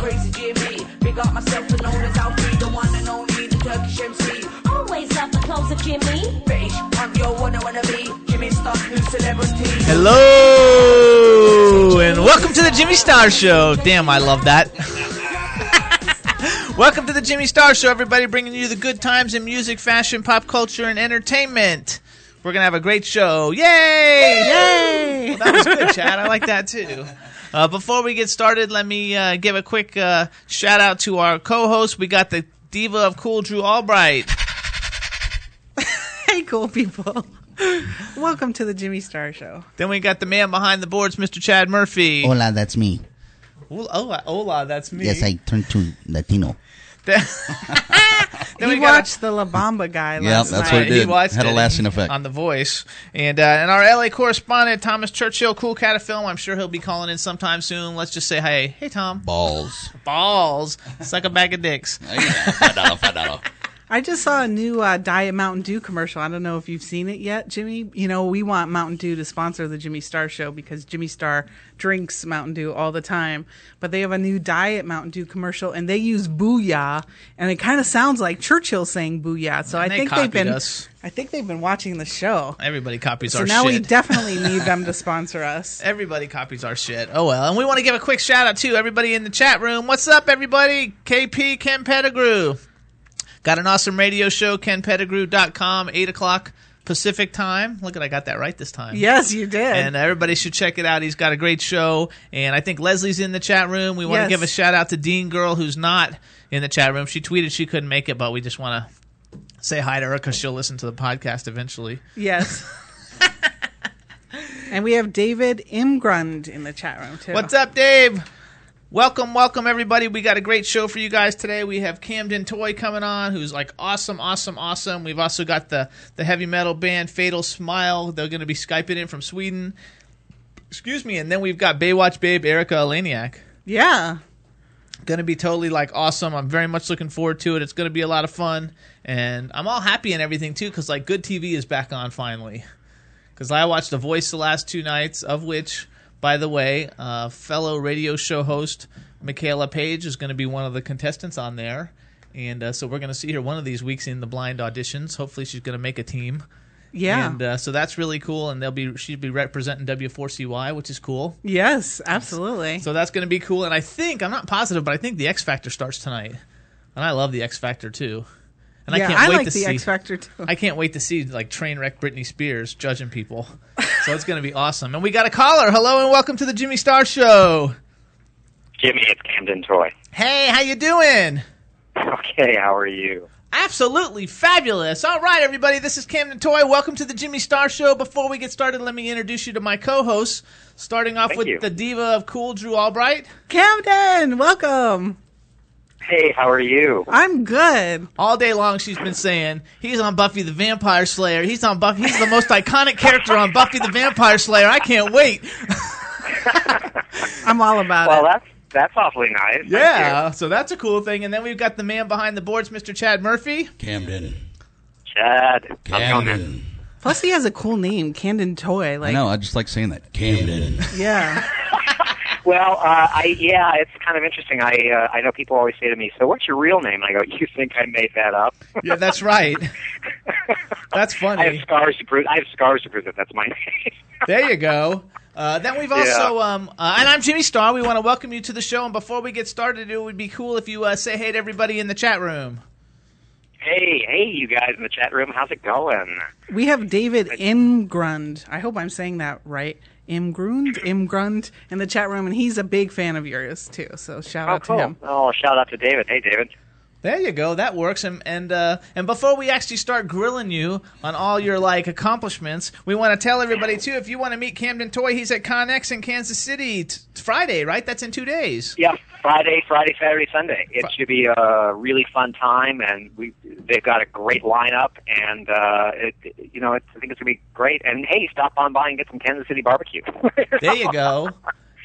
Crazy Jimmy. Big up myself and known as Alfie, the one and only, the Turkish MC. always love the clothes of Jimmy. British, I'm your one I wanna be. Jimmy Star, new celebrity. Hello and welcome to the Jimmy Star Show. Damn, I love that. welcome to the Jimmy Star Show, everybody, bringing you the good times in music, fashion, pop culture, and entertainment. We're gonna have a great show. Yay! Yay! Well, that was good, Chad. I like that too. Uh, before we get started, let me uh, give a quick uh, shout out to our co-host. We got the diva of cool, Drew Albright. Hey, cool people. Welcome to the Jimmy Star Show. Then we got the man behind the boards, Mr. Chad Murphy. Hola, that's me. Hola, hola, that's me. Yes, I turned to Latino. Then He we got watched the La Bamba guy Yep, last that's night. what it he did. watched Had a lasting effect. on the voice, and uh, and our LA correspondent Thomas Churchill, cool cat of film. I'm sure he'll be calling in sometime soon. Let's just say hey, hey Tom, Balls. balls, suck a bag of dicks. Five dollar, five dollar. I just saw a new uh, Diet Mountain Dew commercial. I don't know if you've seen it yet, Jimmy. You know, we want Mountain Dew to sponsor the Jimmy Star Show because Jimmy Star drinks Mountain Dew all the time. But they have a new Diet Mountain Dew commercial and they use Booyah, and it kind of sounds like Churchill saying Booyah. So I they think they've been, us. I think they've been watching the show. Everybody copies So our shit. So now we definitely need them to sponsor us. Everybody copies our shit. Oh well, and we want to give a quick shout out to everybody in the chat room. What's up, everybody? KP Ken Pettigrew. Got an awesome radio show, kenpettigrew.com, 8 o'clock Pacific time. Look at I got that right this time. Yes, you did. And everybody should check it out. He's got a great show. And I think Leslie's in the chat room. We want to give a shout out to Dean Girl, who's not in the chat room. She tweeted she couldn't make it, but we just want to say hi to her because she'll listen to the podcast eventually. Yes. and we have David Imgrund in the chat room too. What's up, Dave? Welcome, welcome, everybody. We got a great show for you guys today. We have Camden Toy coming on, who's like awesome, awesome, awesome. We've also got the, the heavy metal band Fatal Smile. They're going to be Skyping in from Sweden. Excuse me. And then we've got Baywatch Babe Erika Eleniak. Yeah. Going to be totally like awesome. I'm very much looking forward to it. It's going to be a lot of fun. And I'm all happy and everything, too, because like good TV is back on finally. Because I watched The Voice the last two nights, of which, by the way, uh, fellow radio show host Michaela Page is going to be one of the contestants on there. And uh, so we're going to see her one of these weeks in the blind auditions. Hopefully, she's going to make a team. Yeah. And uh, so that's really cool. And they'll be she'll be representing W4CY, which is cool. yes, absolutely. So that's going to be cool. And I think I'm not positive, but I think the X Factor starts tonight. And I love the X Factor too. And yeah, I can't wait like to the see. X Factor too. I can't wait to see like train wreck Britney Spears judging people. so it's going to be awesome. And we got a caller. Hello and welcome to the Jimmy Star Show. Jimmy, it's Camden Toy. Hey, how you doing? Okay, how are you? Absolutely fabulous. All right, everybody, this is Camden Toy. Welcome to the Jimmy Star Show. Before we get started, let me introduce you to my co-hosts. Starting off Thank with you. the diva of cool, Drew Albright. Camden, welcome. Hey, how are you? I'm good. All day long, she's been saying he's on Buffy the Vampire Slayer. He's on Buffy. He's the most iconic character on Buffy the Vampire Slayer. I can't wait. I'm all about Well, it. Well, that's that's awfully nice. Yeah, so that's a cool thing. And then we've got the man behind the boards, Mr. Chad Murphy. Camden. Chad. How's it going, man? Camden. Plus, he has a cool name, Camden Toy. I Like, know. I just like saying that. Camden. yeah, Well, uh, I yeah, it's kind of interesting. I uh, I know people always say to me, "So what's your real name?" I go, "You think I made that up?" Yeah, that's right. That's funny. I have funny. scars to prove. I have scars to prove that that's my name. There you go. Uh, then we've also, um, uh, and I'm Jimmy Star. We want to welcome you to the show. And before we get started, it would be cool if you uh, say hey to everybody in the chat room. Hey, hey, you guys in the chat room, how's it going? We have David Imgrund. I hope I'm saying that right. Imgrund, Imgrund in the chat room, and he's a big fan of yours too. So shout Oh, out cool. to him. Oh, shout out to David. Hey, David. There you go. That works. And and uh, and before we actually start grilling you on all your like accomplishments, we want to tell everybody too. If you want to meet Camden Toy, he's at ConX in Kansas City t- Friday, right? That's in two days. Yeah, Friday, Friday, Saturday, Sunday. It should be a really fun time, and we they've got a great lineup, and uh, it, you know, it's, I think it's gonna be great. And hey, stop on by and get some Kansas City barbecue. There you go.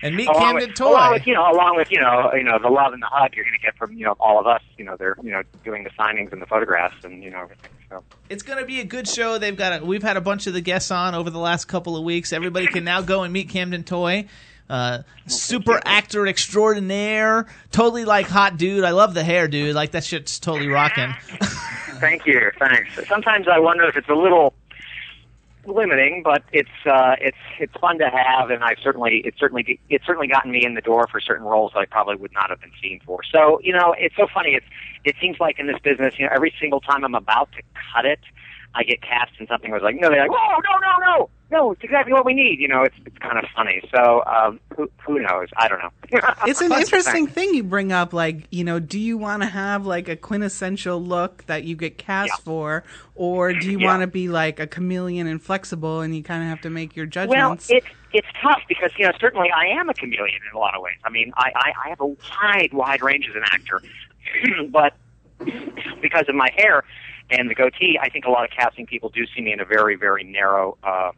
And meet along Camden with, Toy. along with you know, along with you know, you know, the love and the hug you're going to get from you know all of us. You know, they're you know doing the signings and the photographs and you know everything. So It's going to be a good show. They've got a, we've had a bunch of the guests on over the last couple of weeks. Everybody can now go and meet Camden Toy. Uh, super actor extraordinaire, totally like hot dude. I love the hair, dude. Like that shit's totally rocking. thank you, thanks. Sometimes I wonder if it's a little limiting, but it's uh, it's it's fun to have, and I've certainly it's certainly it's certainly gotten me in the door for certain roles that I probably would not have been seen for. So you know, it's so funny. It's it seems like in this business, you know, every single time I'm about to cut it, I get cast in something where it's like, no, they're like, whoa, no, no, no, no, it's exactly what we need. You know, it's it's kind of funny. So um, who who knows? I don't know. It's an interesting thing you bring up. Like, you know, do you want to have like a quintessential look that you get cast Yeah. for, or do you Yeah. want to be like a chameleon and flexible, and you kind of have to make your judgments? Well, it's it's tough because you know certainly I am a chameleon in a lot of ways. I mean, I I, I have a wide wide range as an actor, but because of my hair and the goatee, I think a lot of casting people do see me in a very very narrow. Uh,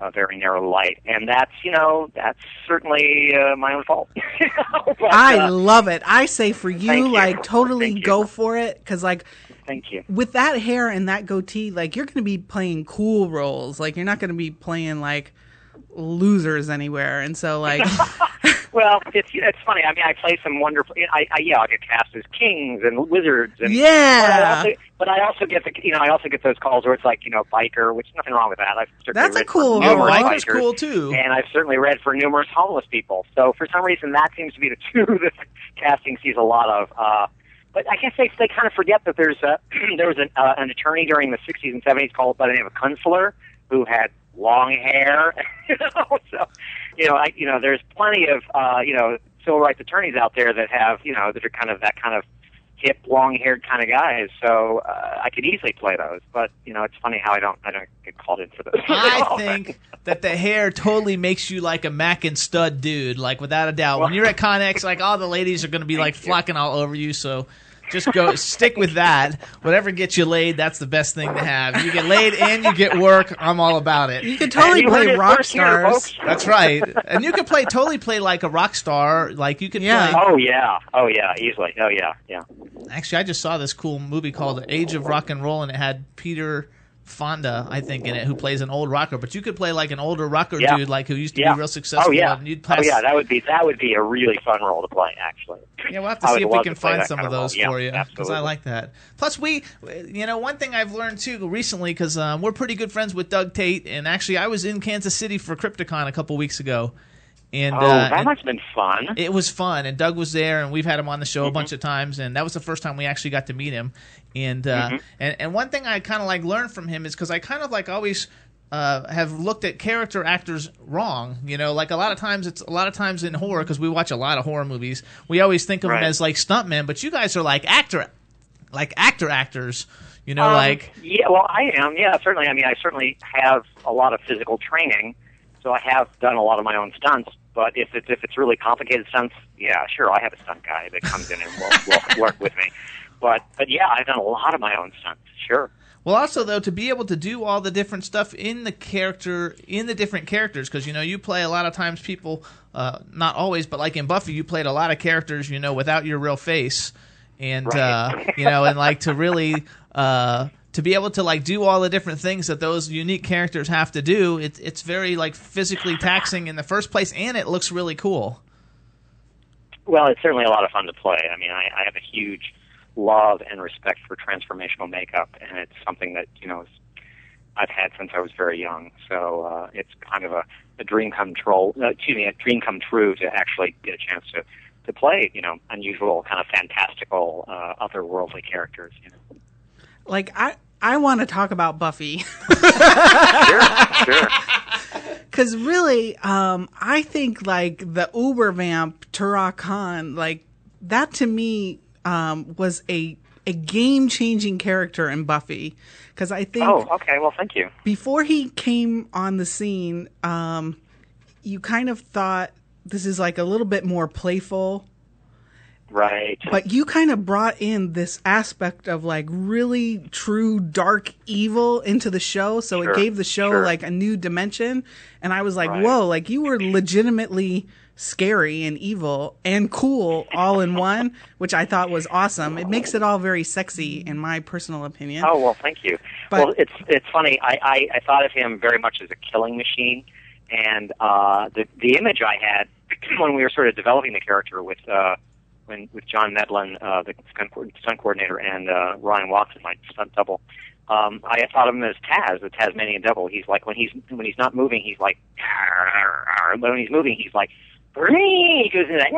a very narrow light, and that's you know that's certainly uh, my own fault. You know, but, I uh, love it. I say for you, you. like totally Thank you. go for it, because like thank you. with that hair and that goatee, like you're going to be playing cool roles. Like you're not going to be playing like losers anywhere. And so like Well, it's it's funny. I mean, I play some wonderful. I, I yeah, I get cast as kings and wizards and But I, yeah, also, but I also get the you know I also get those calls where it's like you know biker, which nothing wrong with that. I've certainly That's a cool Oh, role. numerous Mike is bikers, cool too. and I've certainly read for numerous homeless people. So for some reason, that seems to be the two that casting sees a lot of. Uh, but I guess they they kind of forget that there's a there was an uh, an attorney during the 60s and 70s called by the name of Kunstler who had long hair. you know, so you know I you know there's plenty of uh, you know civil rights attorneys out there that have you know that are kind of that kind of hip, long-haired kind of guys. So uh, I could easily play those, but you know, it's funny how I don't I don't get called in for those. I think that the hair totally makes you like a Mac and stud dude, like without a doubt. When you're at ConX, like all the ladies are going to be like flocking all over you. So just go stick with that. Whatever gets you laid, that's the best thing to have. You get laid and you get work. I'm all about it. you can totally you play rock first here, stars. That's right. And you can play totally play like a rock star. Like you can Yeah. play. Oh yeah, oh yeah, easily. Oh yeah, yeah. Actually, I just saw this cool movie called Age of Rock and Roll, and it had Peter Fonda, I think, in it, who plays an old rocker. But you could play like an older rocker Yeah. dude, like who used to Yeah. be real successful. Oh yeah. And you'd pass, Oh yeah, that would be that would be a really fun role to play. Actually. Yeah, we'll have to I see if we can find some of those for you because I like that. Plus, we, you know, one thing I've learned too recently because um, we're pretty good friends with Doug Tait, and actually, I was in Kansas City for Crypticon a couple weeks ago, and Oh, uh, that must have been fun. it was fun. And Doug was there, and we've had him on the show Mm-hmm. a bunch of times, and that was the first time we actually got to meet him. And uh, Mm-hmm. and and one thing I kind of like learned from him is because I kind of like always uh, have looked at character actors wrong. You know, like a lot of times it's a lot of times in horror because we watch a lot of horror movies. We always think of Right. them as like stuntmen, but you guys are like actor, like actor actors. You know, Um, like yeah, well, I am. Yeah, certainly. I mean, I certainly have a lot of physical training, so I have done a lot of my own stunts. But if it's if it's really complicated stunts, yeah, sure, I have a stunt guy that comes in and will, will work with me. But but yeah, I've done a lot of my own stunts. Sure. Well, also though, to be able to do all the different stuff in the character, in the different characters, because you know you play a lot of times people, uh, not always, but like in Buffy, you played a lot of characters, you know, without your real face, and uh, you know, and like to really uh, to be able to like do all the different things that those unique characters have to do, it's it's very like physically taxing in the first place, and it looks really cool. Well, it's certainly a lot of fun to play. I mean, I, I have a huge love and respect for transformational makeup, and it's something that you know I've had since I was very young. So uh, it's kind of a, a dream come true. Uh, excuse me, a dream come true to actually get a chance to to play, you know, unusual, kind of fantastical, uh, otherworldly characters. You know. like I I want to talk about Buffy Sure, sure. because really, um, I think like the Uber vamp Turok-Han, like that to me um, was a a game changing character in Buffy because I think Oh, okay. Well, thank you. before he came on the scene, um, you kind of thought this is like a little bit more playful Right. but you kind of brought in this aspect of like really true dark evil into the show so Sure, it gave the show sure. like a new dimension and i was like Right. whoa like you were legitimately scary and evil and cool all in one which i thought was awesome it makes it all very sexy in my personal opinion Oh well, thank you. But- well, it's it's funny. I, I I thought of him very much as a killing machine, and uh, the the image I had when we were sort of developing the character with uh, when with John Medlin, uh, the stunt, co- stunt coordinator, and uh, Ryan Watson, my stunt double. Um, I thought of him as Taz, the Tasmanian devil. He's like when he's when he's not moving, he's like, but when he's moving, he's like. He goes into that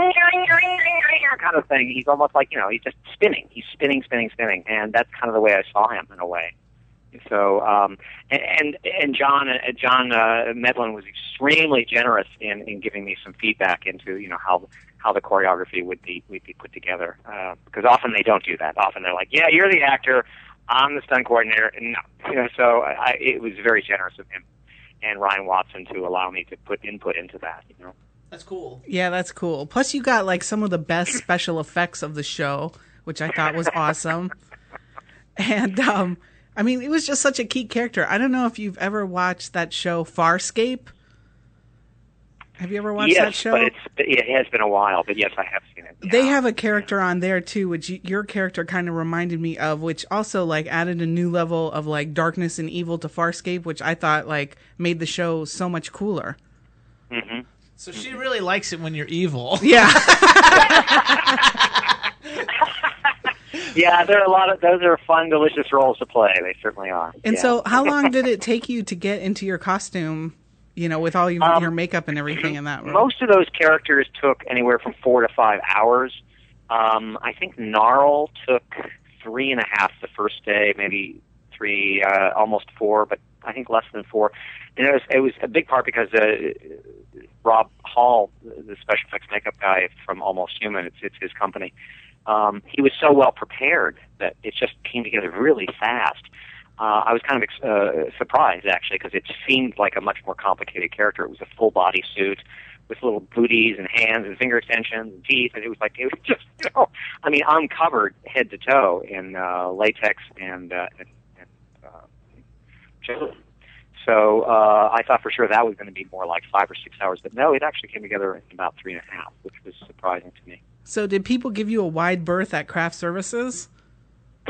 kind of thing. He's almost like you know he's just spinning. He's spinning, spinning, spinning, and that's kind of the way I saw him in a way. So, um, and and, and John uh, John uh, Medlin was extremely generous in, in giving me some feedback into you know how how the choreography would be would be put together uh, because often they don't do that. Often they're like, yeah, you're the actor, I'm the stunt coordinator. And no, you know, so I, it was very generous of him and Ryan Watson to allow me to put input into that. You know. That's cool. yeah that's cool plus you got like some of the best special effects of the show which i thought was awesome and um i mean it was just such a key character i don't know if you've ever watched that show farscape have you ever watched yes, that show but it's it has been a while. But yes, I have seen it. they have a character on there too which y- your character kind of reminded me of which also like added a new level of like darkness and evil to farscape which i thought like made the show so much cooler Mm-hmm. So she really likes it when you're evil. yeah Yeah, there are a lot of those are fun, delicious roles to play. They certainly are. and Yeah. so how long did it take you to get into your costume you know with all your, Um, your makeup and everything in that role most of those characters took anywhere from four to five hours. Um, I think Gnarl took three and a half the first day, maybe three, uh, almost four, but I think less than four. And it was it was a big part because uh, Rob Hall, the special effects makeup guy from Almost Human, it's it's his company. Um, he was so well prepared that it just came together really fast. Uh, I was kind of ex- uh, surprised actually because it seemed like a much more complicated character. It was a full body suit with little booties and hands and finger extensions and teeth, and it was like it was just you know, I mean, I'm covered head to toe in uh, latex and uh, and, and uh, gel. So uh, I thought for sure that was going to be more like five or six hours, but no, it actually came together in about three and a half, which was surprising to me. so did people give you a wide berth at craft services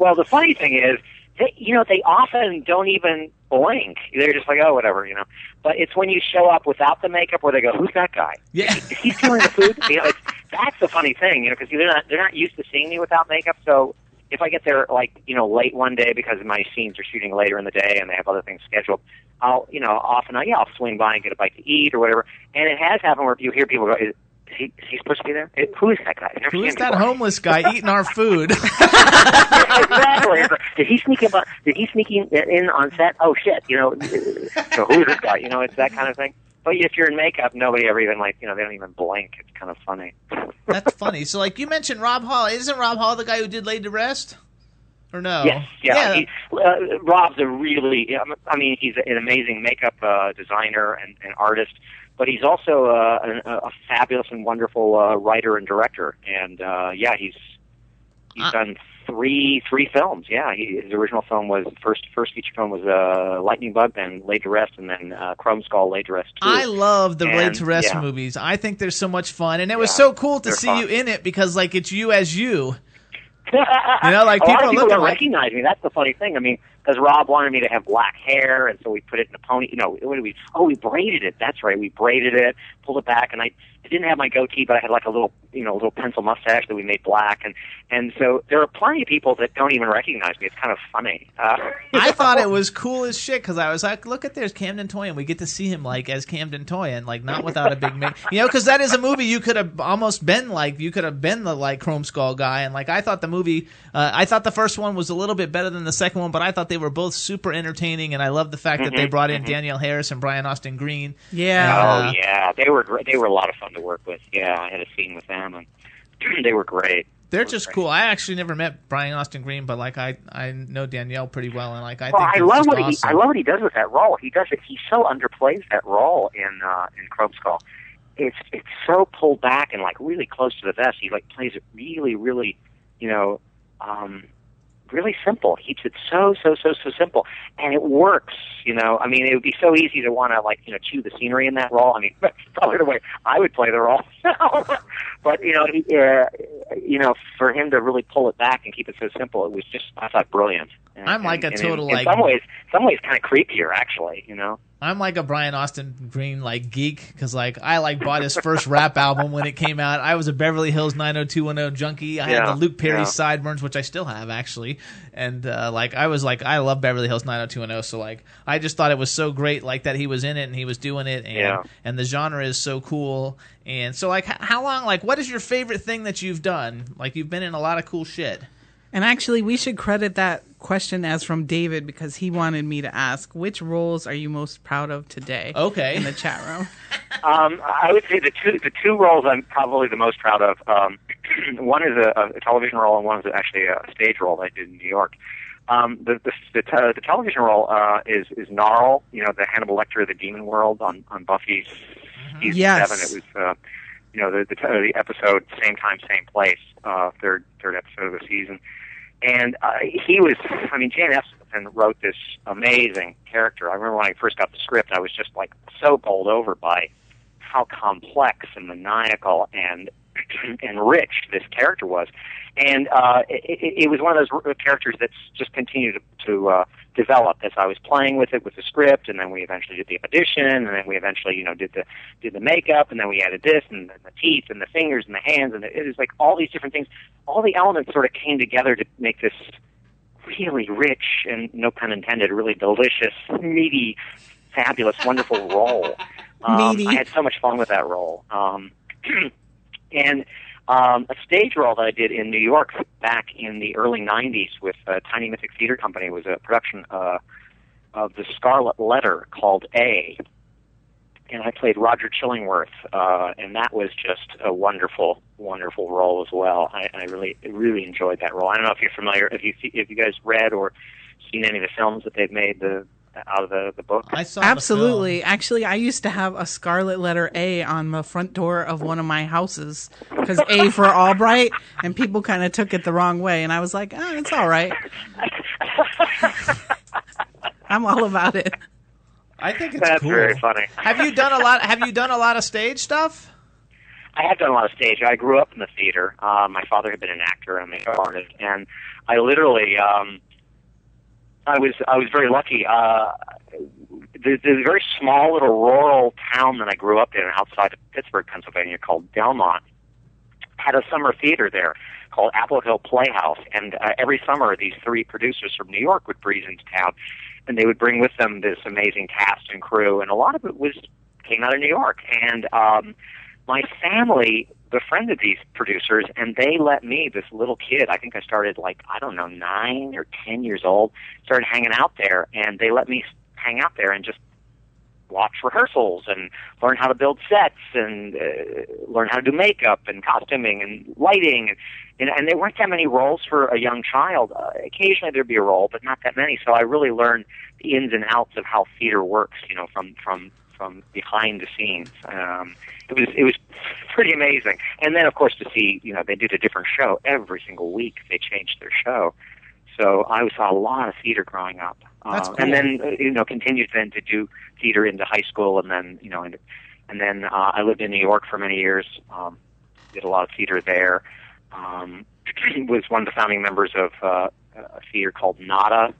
Well, the funny thing is, they, you know, they often don't even blink. They're just like, oh, whatever, you know. But it's when you show up without the makeup where they go, who's that guy? Yeah. Is he stealing the food? you know, it's, that's the funny thing, you know, because they're not they're not used to seeing me without makeup. So if I get there like you know late one day because my scenes are shooting later in the day and they have other things scheduled, I'll you know often I yeah I'll swing by and get a bite to eat or whatever. And it has happened where you hear people go. Is, is he, is supposed to be there? Who is that guy? Who is that before. homeless guy eating our food? exactly. Did he sneak in? Did he sneak in, in on set? Oh shit! You know, so who's this guy? You know, it's that kind of thing. But if you're in makeup, nobody ever even like you know they don't even blink. It's kind of funny. That's funny. So, like you mentioned, Rob Hall. Isn't Rob Hall the guy who did Laid to Rest? Or no? Yes, yeah. He, uh, Rob's a really, I mean, he's an amazing makeup uh, designer and, and artist, but he's also uh, an, a fabulous and wonderful uh, writer and director. And uh, yeah, he's he's Uh. done three three films. Yeah, he, his original film was first first feature film was uh, Lightning Bug, then Laid to Rest, and then uh, Chrome Skull Laid to Rest too. I love the Laid to Rest yeah. movies. I think they're so much fun, and it was so cool to see fun. you in it because, like, it's you as you. you know, like, a people people don't like- recognize me. That's the funny thing. I mean, because Rob wanted me to have black hair, and so we put it in a pony. You know, what did we? Oh, we braided it. That's right. We braided it, pulled it back, and I I didn't have my goatee, but I had like a little, you know, a little pencil mustache that we made black, and and so there are plenty of people that don't even recognize me. It's kind of funny. Uh, I thought it was cool as shit because I was like, look at there's Camden Toy, and we get to see him like as Camden Toy, and like not without a big make, you know, because that is a movie you could have almost been like, you could have been the like Chrome Skull guy, and like I thought the movie, uh, I thought the first one was a little bit better than the second one, but I thought they were both super entertaining, and I love the fact that they Mhm, brought in mhm. Danielle Harris and Brian Austin Green. Yeah. Uh, oh yeah, they were gr- they were a lot of fun to work with. Yeah, I had a scene with them, and they were great. They're just cool. I actually never met Brian Austin Green, but like I, I know Danielle pretty well, and like I well, think I love what he. I love what he does with that role. He does it. He so underplays that role in uh, in Chrome Skull. It's it's so pulled back and like really close to the vest. He like plays it really really, you know, um, really simple. He keeps it so so so so simple, and it works. You know, I mean, it would be so easy to want to like you know chew the scenery in that role. I mean, probably the way I would play the role. but you know, he, uh, you know, for him to really pull it back and keep it so simple, it was just I thought brilliant. And, I'm like a and- and total, in, like- in some ways, some ways kind of creepier actually. You know. I'm like a Brian Austin Green like geek because like I like bought his first rap album when it came out. I was a Beverly Hills 90210 junkie. I had the Luke Perry yeah. sideburns, which I still have actually, and uh, like I was like I love Beverly Hills 90210. So like I just thought it was so great like that he was in it and he was doing it and Yeah. and the genre is so cool. And so like how long like what is your favorite thing that you've done? Like you've been in a lot of cool shit. And actually, we should credit that question as from David because he wanted me to ask which roles are you most proud of today? Okay. In the chat room. Um, I would say the two the two roles I'm probably the most proud of. Um, one is a, a television role, and one is actually a stage role that I did in New York. Um, the the the, te- the television role uh, is is Gnarl, you know, the Hannibal Lecter of the Demon World on on Buffy season Yes. seven. It was uh, you know the the, the episode same time same place, uh, third third episode of the season. And uh, he was, I mean, Jane Espenson wrote this amazing character. I remember when I first got the script, I was just like so bowled over by how complex and maniacal and and rich this character was. And uh, it, it, was one of those characters that's just continued to, to uh, develop as I was playing with it with the script, and then we eventually did the audition, and then we eventually, you know, did the did the makeup, and then we added this, and then the teeth, and the fingers, and the hands, and it was like all these different things. All the elements sort of came together to make this really rich and no pun intended, really delicious, meaty, fabulous, wonderful role. Um. I had so much fun with that role. Um, and um, a stage role that I did in New York back in the early '90s with uh, Tiny Mythic Theater Company was a production uh, of the Scarlet Letter called A, and I played Roger Chillingworth, uh, and that was just a wonderful, wonderful role as well. I, I really, really enjoyed that role. I don't know if you're familiar, if you if you guys read or seen any of the films that they've made the out of the the book. I saw Absolutely. Actually, I used to have a scarlet letter A on the front door of one of my houses because A for Albright, and people kind of took it the wrong way, and I was like, oh, it's all right. I'm all about it. I think it's That's cool. very funny. Have you done a lot? Have you done a lot of stage stuff? I have done a lot of stage. I grew up in the theater. Uh, my father had been an actor and a makeup artist, and I literally, um, I was I was very lucky. Uh, the, the very small little rural town that I grew up in outside of Pittsburgh, Pennsylvania, called Delmont, had a summer theater there called Apple Hill Playhouse, and uh, every summer these three producers from New York would breeze into town, and they would bring with them this amazing cast and crew, and a lot of it was came out of New York, and um, my family befriended these producers and they let me this little kid i think i started like i don't know nine or ten years old started hanging out there and they let me hang out there and just watch rehearsals and learn how to build sets and uh, learn how to do makeup and costuming and lighting and and, and there weren't that many roles for a young child. Uh, occasionally there'd be a role but not that many. So i really learned the ins and outs of how theater works you know from from from behind the scenes um it was it was pretty amazing. And then of course to see you know they did a different show every single week. They changed their show, so I saw a lot of theater growing up. That's Um, cool. And then uh, you know continued then to do theater into high school, and then you know and and then uh, I lived in New York for many years. Um, did a lot of theater there. Um, was one of the founding members of uh, a theater called Nada.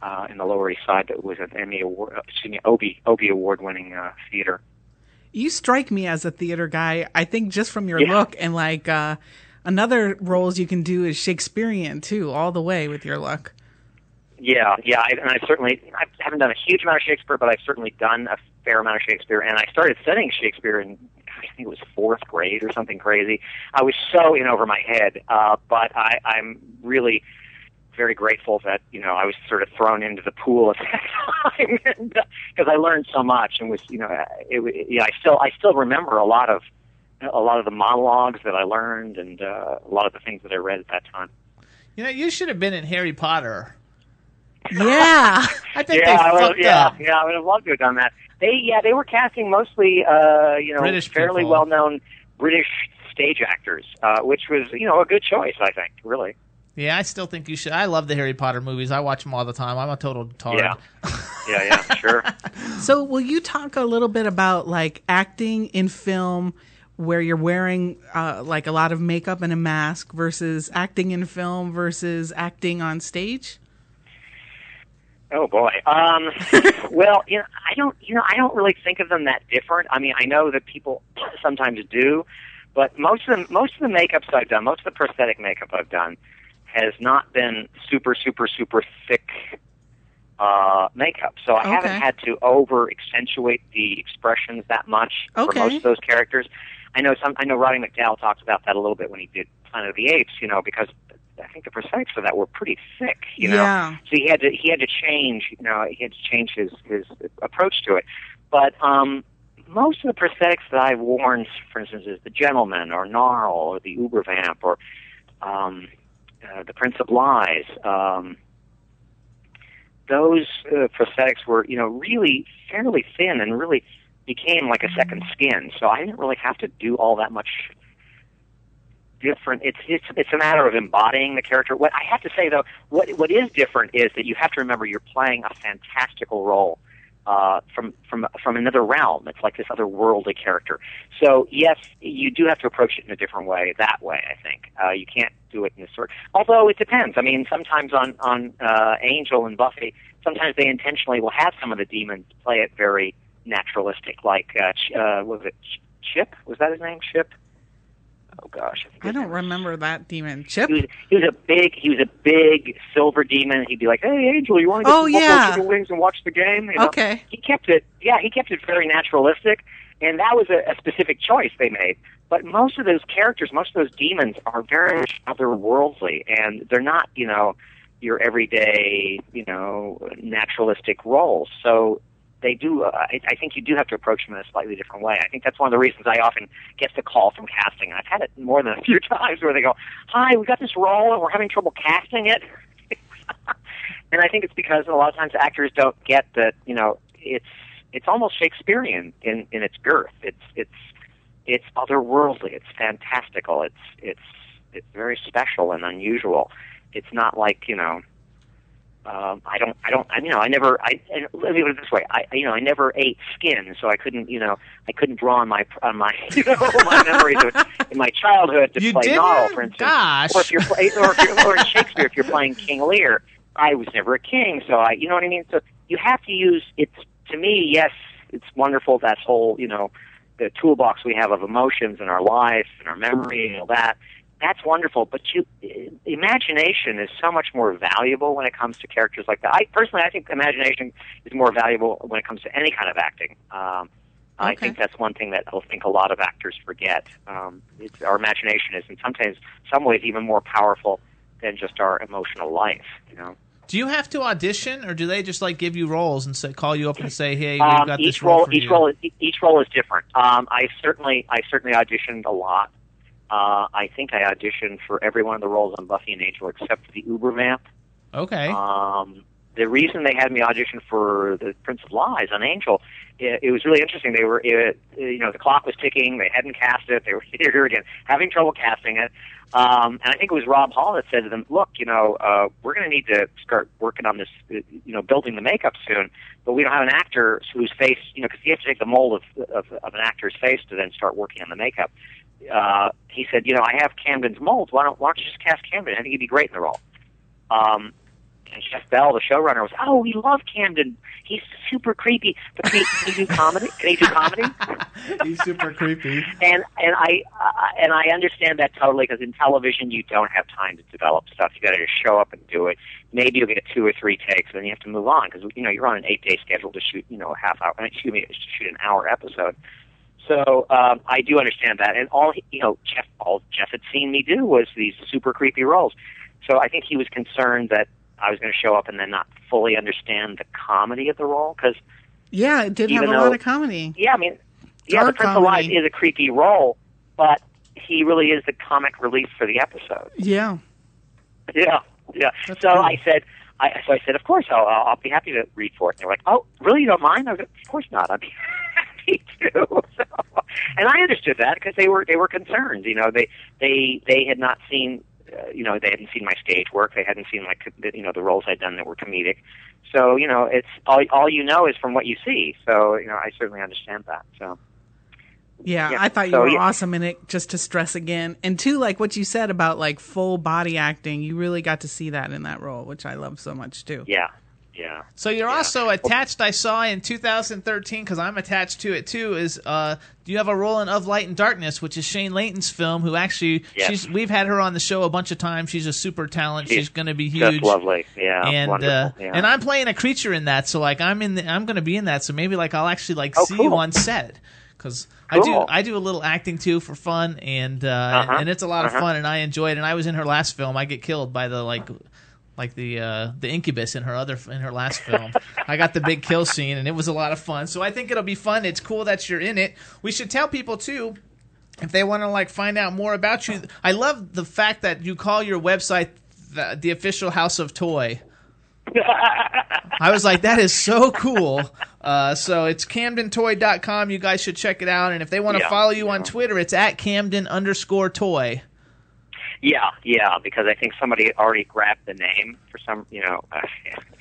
Uh, in the Lower East Side, that was an Emmy award, uh, excuse me, Obie Obie award winning uh, theater. You strike me as a theater guy. I think just from your Yeah. look and like uh, another roles you can do is Shakespearean too, all the way with your look. Yeah, yeah, I, and I certainly I haven't done a huge amount of Shakespeare, but I've certainly done a fair amount of Shakespeare. And I started studying Shakespeare in I think it was fourth grade or something crazy. I was so in over my head, uh, but I, I'm really very grateful that you know I was sort of thrown into the pool at that time because I learned so much and was you know it, it, yeah I still I still remember a lot of a lot of the monologues that I learned and uh, a lot of the things that I read at that time. You know, you should have been in Harry Potter. Yeah. I think yeah, they I fucked yeah, up. yeah. I would have loved to have done that. They, yeah, they were casting mostly, uh, you know, British fairly well-known British stage actors, uh, which was, you know, a good choice. I think, really. Yeah, I still think you should. I love the Harry Potter movies. I watch them all the time. I'm a total tard. Yeah, yeah, yeah, sure. So, will you talk a little bit about like acting in film where you're wearing uh, like a lot of makeup and a mask versus acting in film versus acting on stage? Oh boy. Um, well, you know, I don't, you know, I don't really think of them that different. I mean, I know that people sometimes do, but most of the most of the makeups I've done, most of the prosthetic makeup I've done, has not been super, super, super thick uh, makeup. So I haven't had to over accentuate the expressions that much for most of those characters. I know some. I know Roddy McDowall talked about that a little bit when he did Planet of the Apes. You know, because I think the prosthetics for that were pretty thick. You know, Yeah. so he had to he had to change. You know, he had to change his his approach to it. But um, most of the prosthetics that I've worn, for instance, is the Gentleman or Gnarl or the Ubervamp or um, uh, the Prince of Lies. Um, those uh, prosthetics were, you know, really fairly thin and really became like a second skin. So I didn't really have to do all that much different. It's it's it's a matter of embodying the character. What I have to say though, what what is different is that you have to remember you're playing a fantastical role uh, from from from another realm. It's like this otherworldly character. So yes, you do have to approach it in a different way. That way, I think uh, you can't do it in this sort. Although it depends. I mean, sometimes on on uh, Angel and Buffy, sometimes they intentionally will have some of the demons play it very naturalistic. Like uh, uh, was it Ch- Chip? Was that his name? Chip? Oh gosh, I, I don't remember that demon. Chip? he was, he was a big he was a big silver demon. He'd be like, "Hey, Angel, you want to get Oh, Buffalo yeah. chicken wings and watch the game?" You know? Okay. He kept it. Yeah, he kept it very naturalistic, and that was a, a specific choice they made. But most of those characters, most of those demons, are very otherworldly, and they're not, you know, your everyday, you know, naturalistic roles. So they do. Uh, I, I think you do have to approach them in a slightly different way. I think that's one of the reasons I often get the call from casting. I've had it more than a few times where they go, "Hi, we got this role and we're having trouble casting it." and I think it's because a lot of times actors don't get that. You know, it's it's almost Shakespearean in in its girth. It's it's it's otherworldly. It's fantastical. It's it's it's very special and unusual. It's not like you know um, I don't, I don't, I, you know, I never, I, and let me put it this way, I, you know, I never ate skin, so I couldn't, you know, I couldn't draw on my, on my, you know, my memories of, in my childhood to You play didn't? For instance. Gosh. Or if you're, play, or if you're, or in Shakespeare, if you're playing King Lear, I was never a king, so I, you know what I mean? So you have to use, it's, to me, yes, it's wonderful, that whole, you know, the toolbox we have of emotions in our life and our memory and all that that's wonderful. But you, imagination is so much more valuable when it comes to characters like that. I personally, I think imagination is more valuable when it comes to any kind of acting. Um, I think that's one thing that I think a lot of actors forget. Um, it's, our imagination is, in sometimes, some ways, even more powerful than just our emotional life. You know. Do you have to audition, or do they just like give you roles and say, call you up and say, "Hey, we've Um, got each this role role, each you"? role, is, each role is different. Um, I certainly, I certainly auditioned a lot. Uh, I think I auditioned for every one of the roles on Buffy and Angel except for the Ubervamp. Okay. Um, the reason they had me audition for the Prince of Lies on Angel, it, it was really interesting. They were, it, you know, the clock was ticking. They hadn't cast it. They were here again, having trouble casting it. Um, and I think it was Rob Hall that said to them, "Look, you know, uh, we're going to need to start working on this, uh, you know, building the makeup soon. But we don't have an actor whose face, you know, because you have to take the mold of, of of an actor's face to then start working on the makeup." Uh, he said, "You know, I have Camden's mold. Why don't why don't you just cast Camden? I think he'd be great in the role." Um, and Jeff Bell, the showrunner, was, "Oh, we love Camden. He's super creepy, but can he, can he do comedy? Can he do comedy?" He's super creepy. and and I uh, and I understand that totally because in television you don't have time to develop stuff. You got to just show up and do it. Maybe you'll get two or three takes, and then you have to move on because you know you're on an eight day schedule to shoot you know a half hour. Excuse me, to shoot an hour episode. So um, I do understand that, and all he- you know, Jeff all Jeff had seen me do was these super creepy roles. So I think he was concerned that I was going to show up and then not fully understand the comedy of the role because Yeah, it did have a though- lot of comedy. yeah, I mean, yeah, the Prince of Lies is a creepy role, but he really is the comic relief for the episode. Yeah. Yeah, yeah. That's so cool. I said, I so I said, of course, I'll, I'll be happy to read for it. And they're like, oh, really? You don't mind? I was like, of course not. I'd be happy to. So, and I understood that because they were they were concerned. You know, they they they had not seen. Uh, you know, they hadn't seen my stage work. They hadn't seen like the- you know the roles I'd done that were comedic. So you know, it's all all you know is from what you see. So you know, I certainly understand that. So. Yeah, Yeah, I thought you so, were yeah. awesome in it. Just to stress again, and two, like what you said about like full body acting, you really got to see that in that role, which I love so much too. Yeah, yeah. So you're also attached. I saw in 2013 because I'm attached to it too. Is uh, do you have a role in Of Light and Darkness, which is Shane Layton's film? Who actually, Yes. she's we've had her on the show a bunch of times. She's a super talent. She's, She's going to be huge. Lovely. Yeah, and uh, yeah. and I'm playing a creature in that, so like I'm in, the, I'm going to be in that, so maybe like I'll actually like Oh, see you on set because I do I do a little acting too for fun, and uh, Uh-huh. and it's a lot of Uh-huh. fun, and I enjoy it. And I was in her last film. I get killed by the like like the uh, the incubus in her other in her last film. I got the big kill scene, and it was a lot of fun. So I think it'll be fun. It's cool that you're in it. We should tell people too if they want to like find out more about you. I love the fact that you call your website the, the official House of Toy. I was like, that is so cool. Uh, so it's CamdenToy.com. You guys should check it out. And if they want to Yeah, follow you on. Twitter, it's at Camden underscore toy. Yeah, yeah, because I think somebody already grabbed the name for some, you know. Uh,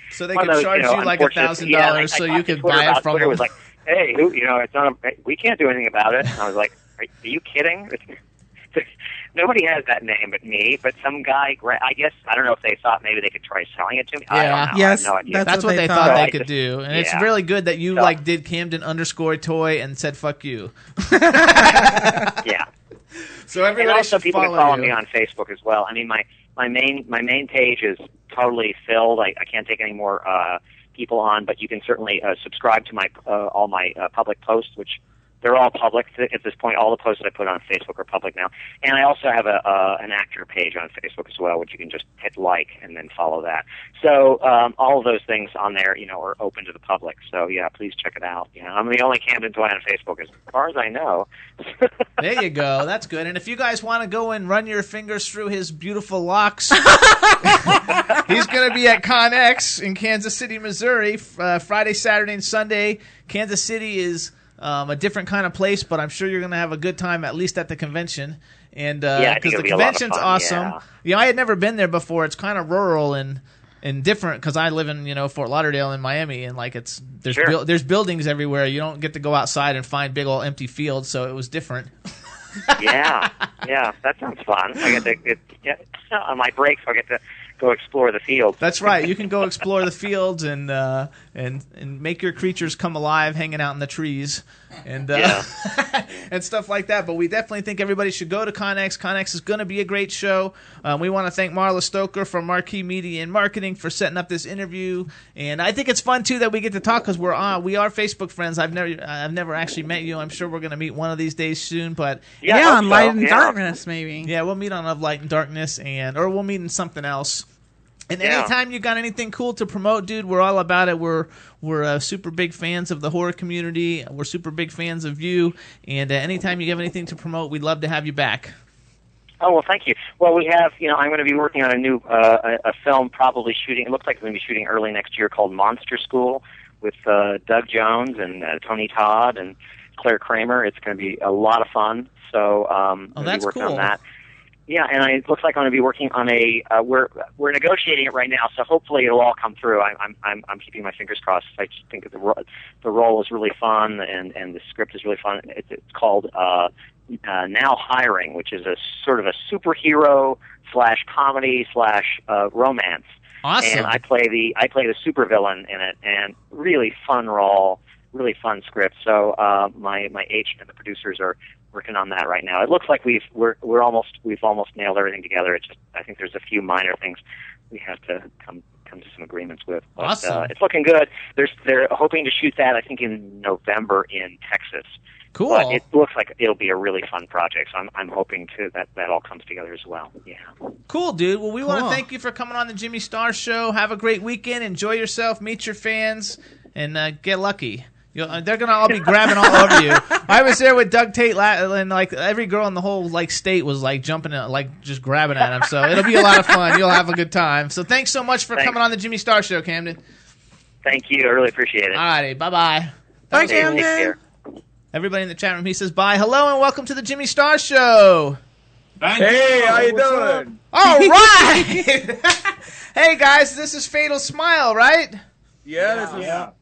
So they one could those, charge know, you like a thousand dollars so you could buy it from Twitter them. was like, hey, who, you know, it's not. A, we can't do anything about it. And I was like, are, are you kidding? Nobody has that name but me. But some guy, gra- I guess, I don't know if they thought maybe they could try selling it to me. I Yeah. don't know. Yes, I have no idea. that's That's what what they they thought thought. they could just- do, and it's really good that you So- like did Camden underscore toy and said fuck you. yeah. So everybody and also people can follow follow you. me on Facebook as well. I mean, my my main my main page is totally filled. I, I can't take any more uh, people on, but you can certainly uh, subscribe to my uh, all my uh, public posts, which they're all public at this point. All the posts that I put on Facebook are public now, and I also have a uh, an actor page on Facebook as well, which you can just hit like and then follow that. So um, all of those things on there, you know, are open to the public. So yeah, please check it out. You know, I'm the only Camden toy on Facebook as far as I know. There you go. That's good. And if you guys want to go and run your fingers through his beautiful locks, he's going to be at ConX in Kansas City, Missouri, uh, Friday, Saturday, and Sunday. Kansas City is um, a different kind of place, but I'm sure you're going to have a good time at least at the convention. And uh, Yeah, because the be a lot of convention's fun, awesome. yeah. You know, I had never been there before. It's kind of rural and and different because I live in you know Fort Lauderdale in Miami, and like it's there's Sure. buil- there's buildings everywhere. You don't get to go outside and find big old empty fields, so it was different. yeah, yeah, that sounds fun. I get to it, yeah, on my breaks. I get to go explore the field. That's right. You can go explore the fields and uh, and and make your creatures come alive, hanging out in the trees, and uh, and stuff like that. But we definitely think everybody should go to ConX. ConX is going to be a great show. Um, we want to thank Marla Stoker from Marquee Media and Marketing for setting up this interview, and I think it's fun too that we get to talk because we're on. We are Facebook friends. I've never I've never actually met you. I'm sure we're going to meet one of these days soon. But Yeah, Yeah, on so, Light and yeah. Darkness, maybe. yeah, we'll meet on Of Light and Darkness, and or we'll meet in something else. And Yeah. anytime you got anything cool to promote, dude, we're all about it. We're we're uh, super big fans of the horror community. We're super big fans of you. And uh, anytime you have anything to promote, we'd love to have you back. Oh well, thank you. Well, we have, you know, I'm going to be working on a new uh, a, a film, probably shooting. It looks like we're going to be shooting early next year, called Monster School, with uh, Doug Jones and uh, Tony Todd and Clare Kramer. It's going to be a lot of fun. So um, Oh, that's be working cool. on that. Yeah, and I, it looks like I'm going to be working on a. Uh, we're we're negotiating it right now, so hopefully it'll all come through. I, I'm I'm I'm keeping my fingers crossed. I think the ro- the role is really fun, and and the script is really fun. It's, it's called uh, uh, Now Hiring, which is a sort of a superhero slash comedy slash uh, romance. Awesome. And I play the I play the supervillain in it, and really fun role, really fun script. So uh, my my agent and the producers are working on that right now. It looks like we've we're we're almost we've almost nailed everything together. It just I think there's a few minor things we have to come come to some agreements with. But, Awesome. Uh, it's looking good. There's they're hoping to shoot that I think in November in Texas. cool. But it looks like it'll be a really fun project. So I'm I'm hoping to that that all comes together as well. Yeah. Cool, dude. Well, we want to thank you for coming on the Jimmy Star Show. Have a great weekend. Enjoy yourself. Meet your fans, and uh, get lucky. You'll, uh, they're gonna all be grabbing all over you. I was there with Doug Tait, la- and like every girl in the whole like state was like jumping, at, like just grabbing at him. So it'll be a lot of fun. You'll have a good time. So thanks so much for Thanks. coming on the Jimmy Star Show, Camden. Thank you. I really appreciate it. Alrighty, bye bye. Bye, Okay, Camden. Everybody in the chat room, he says bye. Hello and welcome to the Jimmy Star Show. Thank you. hey, how you doing? All right. hey guys, this is Fatal Smile, right? Yeah, this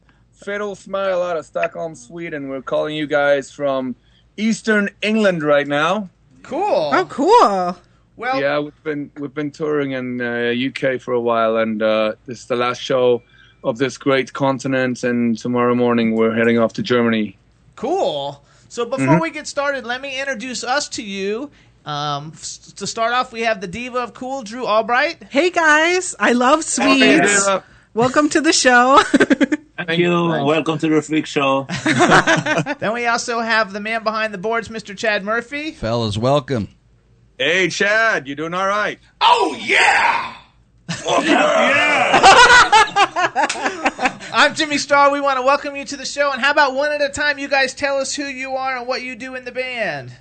is Fatal Smile out of Stockholm, Sweden. We're calling you guys from Eastern England right now. Cool. Oh, cool. Well, Yeah, we've been we've been touring in uh, UK for a while, and uh, this is the last show of this great continent. And tomorrow morning we're heading off to Germany. Cool. So before Mm-hmm. we get started, let me introduce us to you. Um, f- to start off, we have the diva of cool, Drew Albright. Hey guys, I love Hey, sweets. Welcome to the show. Thank you. Welcome to the Freak Show. Then we also have the man behind the boards, Mr. Chad Murphy. Fellas, welcome. Hey, Chad, you doing all right? Oh, yeah! Oh, yeah! I'm Jimmy Star. We want to welcome you to the show. And how about one at a time? You guys tell us who you are and what you do in the band.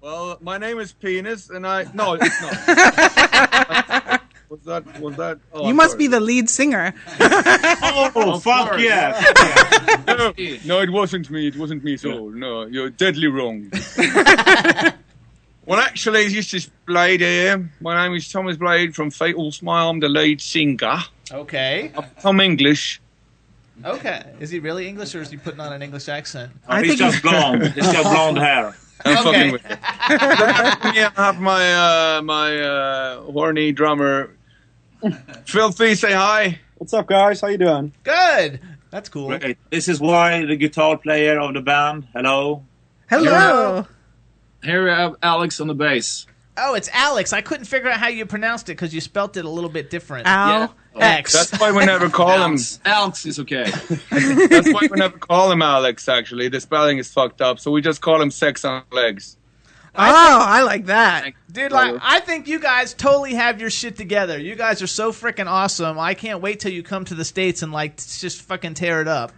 Well, my name is Penis, and I no, it's not. was that? Was that? Oh, you I'm must sorry. be the lead singer. Oh, fuck yeah. no, no, it wasn't me. It wasn't me. So no, you're deadly wrong. well, actually, this is Blade here. My name is Thomas Blade from Fatal Smile. I'm the lead singer. Okay. I'm English. Okay. Is he really English or is he putting on an English accent? I He's think just blonde. He's got blonde hair. I'm Okay. fucking with you. yeah, I have my uh, my uh, horny drummer, Filthy. Say hi. What's up, guys? How you doing? Good. That's cool. Great. This is why the guitar player of the band. Hello. Hello. Here we have Alex on the bass. Oh, it's Alex. I couldn't figure out how you pronounced it because you spelt it a little bit different. Al. X. That's why we never call him. Alex, Alex is okay. That's why we never call him Alex. Actually, the spelling is fucked up, so we just call him Sex on Legs. Oh, I like that. Dude, like, I think you guys totally have your shit together. You guys are so freaking awesome. I can't wait till you come to the States and, like, just fucking tear it up.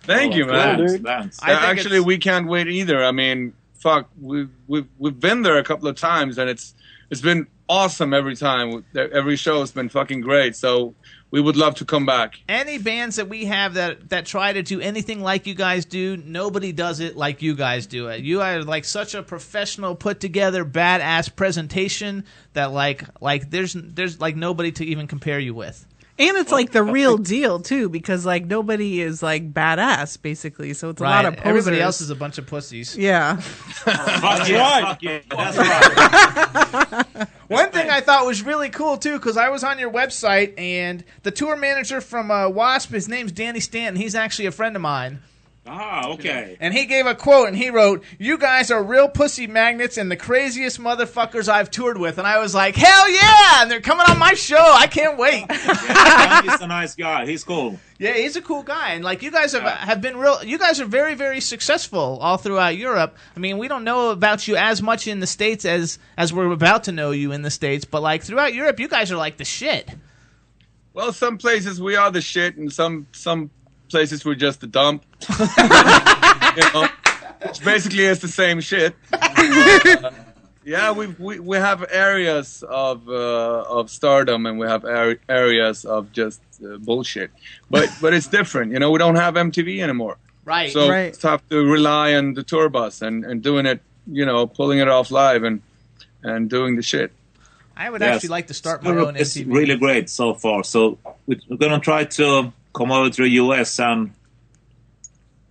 Thank you, man. Cool, Thanks, I Uh, actually, we can't wait either. I mean, fuck, we've we've we've been there a couple of times, and it's it's been awesome every time. Every show has been fucking great. So we would love to come back. Any bands that we have that, that try to do anything like you guys do, nobody does it like you guys do it. You are, like, such a professional, put together, badass presentation that, like, like there's, there's, like, nobody to even compare you with. And it's like the real deal too, because like nobody is like badass basically. So it's a lot of posers. Everybody else is a bunch of pussies. yeah. Fuck yeah. Fuck yeah. That's right. One thing I thought was really cool too, because I was on your website and the tour manager from uh, Wasp, his name's Danny Stanton. He's actually a friend of mine, Ah, okay. and he gave a quote and he wrote, "You guys are real pussy magnets and the craziest motherfuckers I've toured with." And I was like, "Hell yeah!" And they're coming on my show. I can't wait. Yeah, he's a nice guy. He's cool. yeah, he's a cool guy, and like you guys have have been real. You guys are very very successful all throughout Europe. I mean, we don't know about you as much in the states as as we're about to know you in the states, but like throughout Europe, you guys are like the shit. Well, some places we are the shit, and some some places we're just the dump. you know, which basically is the same shit. Uh, yeah, we we we have areas of uh, of stardom, and we have ar- areas of just uh, bullshit. But but it's different. You know, we don't have MTV anymore, Right. so Right. we just have to rely on the tour bus and and doing it. You know, pulling it off live and and doing the shit. I would Yes. actually like to start my own is MTV. really great so far. So we're gonna try to come over to the US and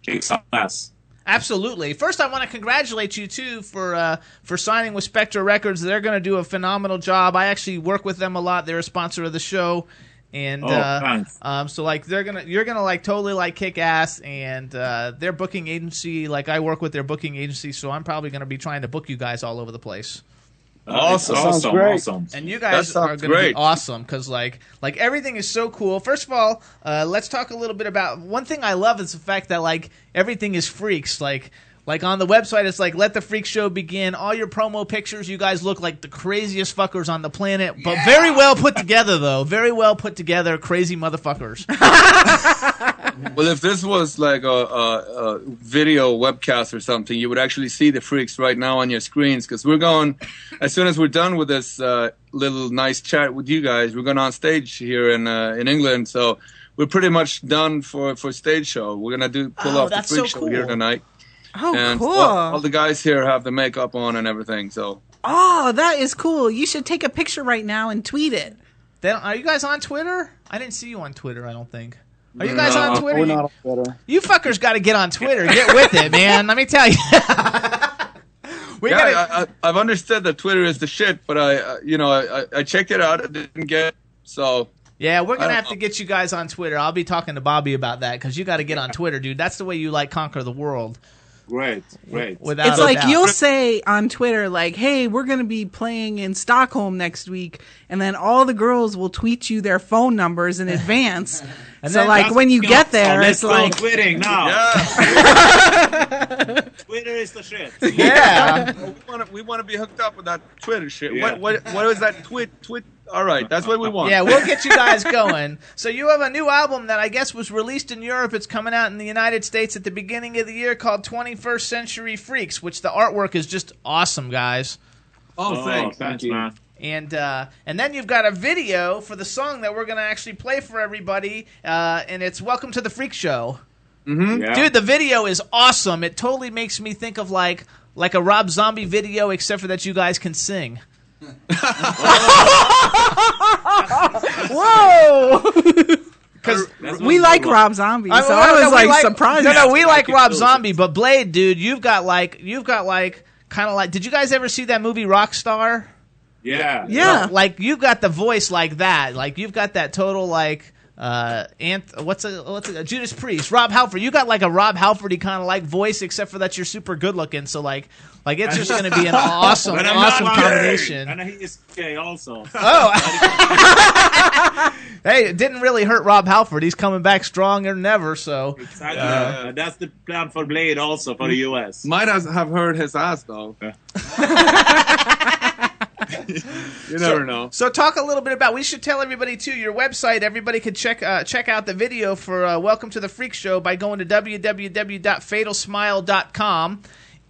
kick some ass. Absolutely. First, I want to congratulate you too for uh, for signing with Spectre Records. They're going to do a phenomenal job. I actually work with them a lot. They're a sponsor of the show, and Oh, uh, um, so like they're gonna you're gonna like totally like kick ass. And uh, their booking agency, like I work with their booking agency, so I'm probably going to be trying to book you guys all over the place. Awesome, Sounds awesome, great. awesome. And you guys are going to be awesome because like like everything is so cool. First of all, uh, let's talk a little bit about one thing I love is the fact that like everything is freaks. Like like on the website, it's like let the freak show begin. All your promo pictures, you guys look like the craziest fuckers on the planet, but very well put together though. Very well put together, crazy motherfuckers. Well, if this was like a, a, a video webcast or something, you would actually see the freaks right now on your screens because we're going, as soon as we're done with this uh, little nice chat with you guys, we're going on stage here in uh, in England. So we're pretty much done for for stage show. We're gonna do pull Oh, off the freak so show here tonight. Oh, and cool. all, all the guys here have the makeup on and everything. So oh, that is cool. You should take a picture right now and tweet it. then are you guys on Twitter? I didn't see you on Twitter. I don't think. Are you guys No. on Twitter? We're You- not on Twitter. You fuckers got to get on Twitter. Get with it, man. Let me tell you. we yeah, gotta, I, I, I've understood that Twitter is the shit, but I, uh, you know, I, I- I checked it out. I didn't get so. yeah, we're gonna don't have to get you guys on Twitter. I'll be talking to Bobby about that because you got to get on Twitter, dude. That's the way you like conquer the world. Great, right. Without It's like doubt. you'll say on Twitter, like, "Hey, we're going to be playing in Stockholm next week," and then all the girls will tweet you their phone numbers in advance. And so, then- like, when you get there, let's it's like, tweeting now. Yeah, Twitter is the shit. yeah. we want to we want to be hooked up with that Twitter shit. Yeah. What what what is that twit twit? All right, that's what we want. Yeah, we'll get you guys going. So you have a new album that I guess was released in Europe. It's coming out in the United States at the beginning of the year called 21st Century Freaks, which the artwork is just awesome, guys. Oh, Oh, thanks. thanks, you. man. And uh, and then you've got a video for the song that we're gonna actually play for everybody, uh, and it's "Welcome to the Freak Show." Yeah. Dude, the video is awesome. It totally makes me think of like like a Rob Zombie video, except for that you guys can sing. "Whoa!" Because we like Rob Zombie, so I was we like, surprised. No, no, we like Rob. Zombie, but Blade, dude, you've got like you've got like kind of like. Did you guys ever see that movie Rockstar? Yeah. Yeah. Like you've got the voice like that. Like you've got that total like uh anth- what's a what's a Judas Priest, Rob Halford. You got like a Rob Halfordy kind of like voice, except for that you're super good looking. So like like it's just going to be an awesome But I'm awesome not gay, combination. And he is gay also. Oh, hey, it didn't really hurt Rob Halford. He's coming back stronger than ever. So Exactly. Uh, that's the plan for Blade also for the US. Might have heard his ass though. Yeah. you never know. So talk a little bit about. We should tell everybody too. Your website. Everybody could check uh, check out the video for uh, Welcome to the Freak Show by going to www.fatalsmile.com.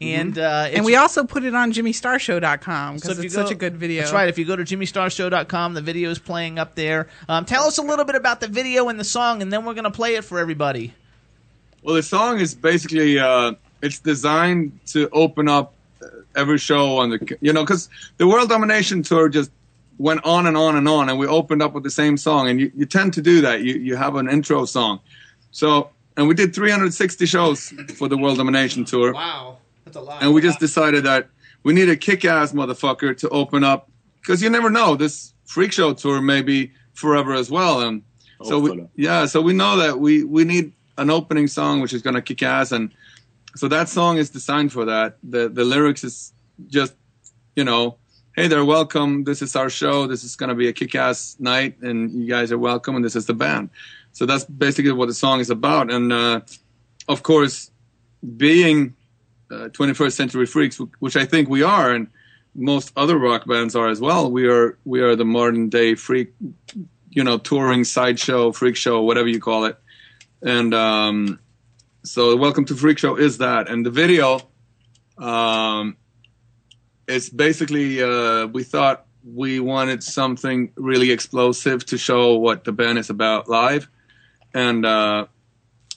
And uh, and we also put it on JimmyStarShow.com so because if you it's go- such a good video. That's right. If you go to JimmyStarShow.com, the video is playing up there. Um, tell us a little bit about the video and the song, and then we're going to play it for everybody. Well, the song is basically uh, it's designed to open up every show on the you know because the World Domination Tour just went on and on and on, and we opened up with the same song, and you, you tend to do that. You you have an intro song, so and we did 360 shows for the World Domination Tour. Wow, that's a lot. and we just decided that we need a kick-ass motherfucker to open up because you never know this freak show tour may be forever as well and so we, yeah so we know that we we need an opening song which is going to kick ass and so that song is designed for that the the lyrics is just you know hey there welcome this is our show this is to be a kick-ass night and you guys are welcome and this is the band so that's basically what the song is about and uh, of course being uh, 21st century freaks, which I think we are, and most other rock bands are as well. We are we are the modern day freak, you know, touring sideshow, freak show, whatever you call it. And um, so, Welcome to Freak Show is that, and the video, um, it's basically uh, we thought we wanted something really explosive to show what the band is about live, and uh,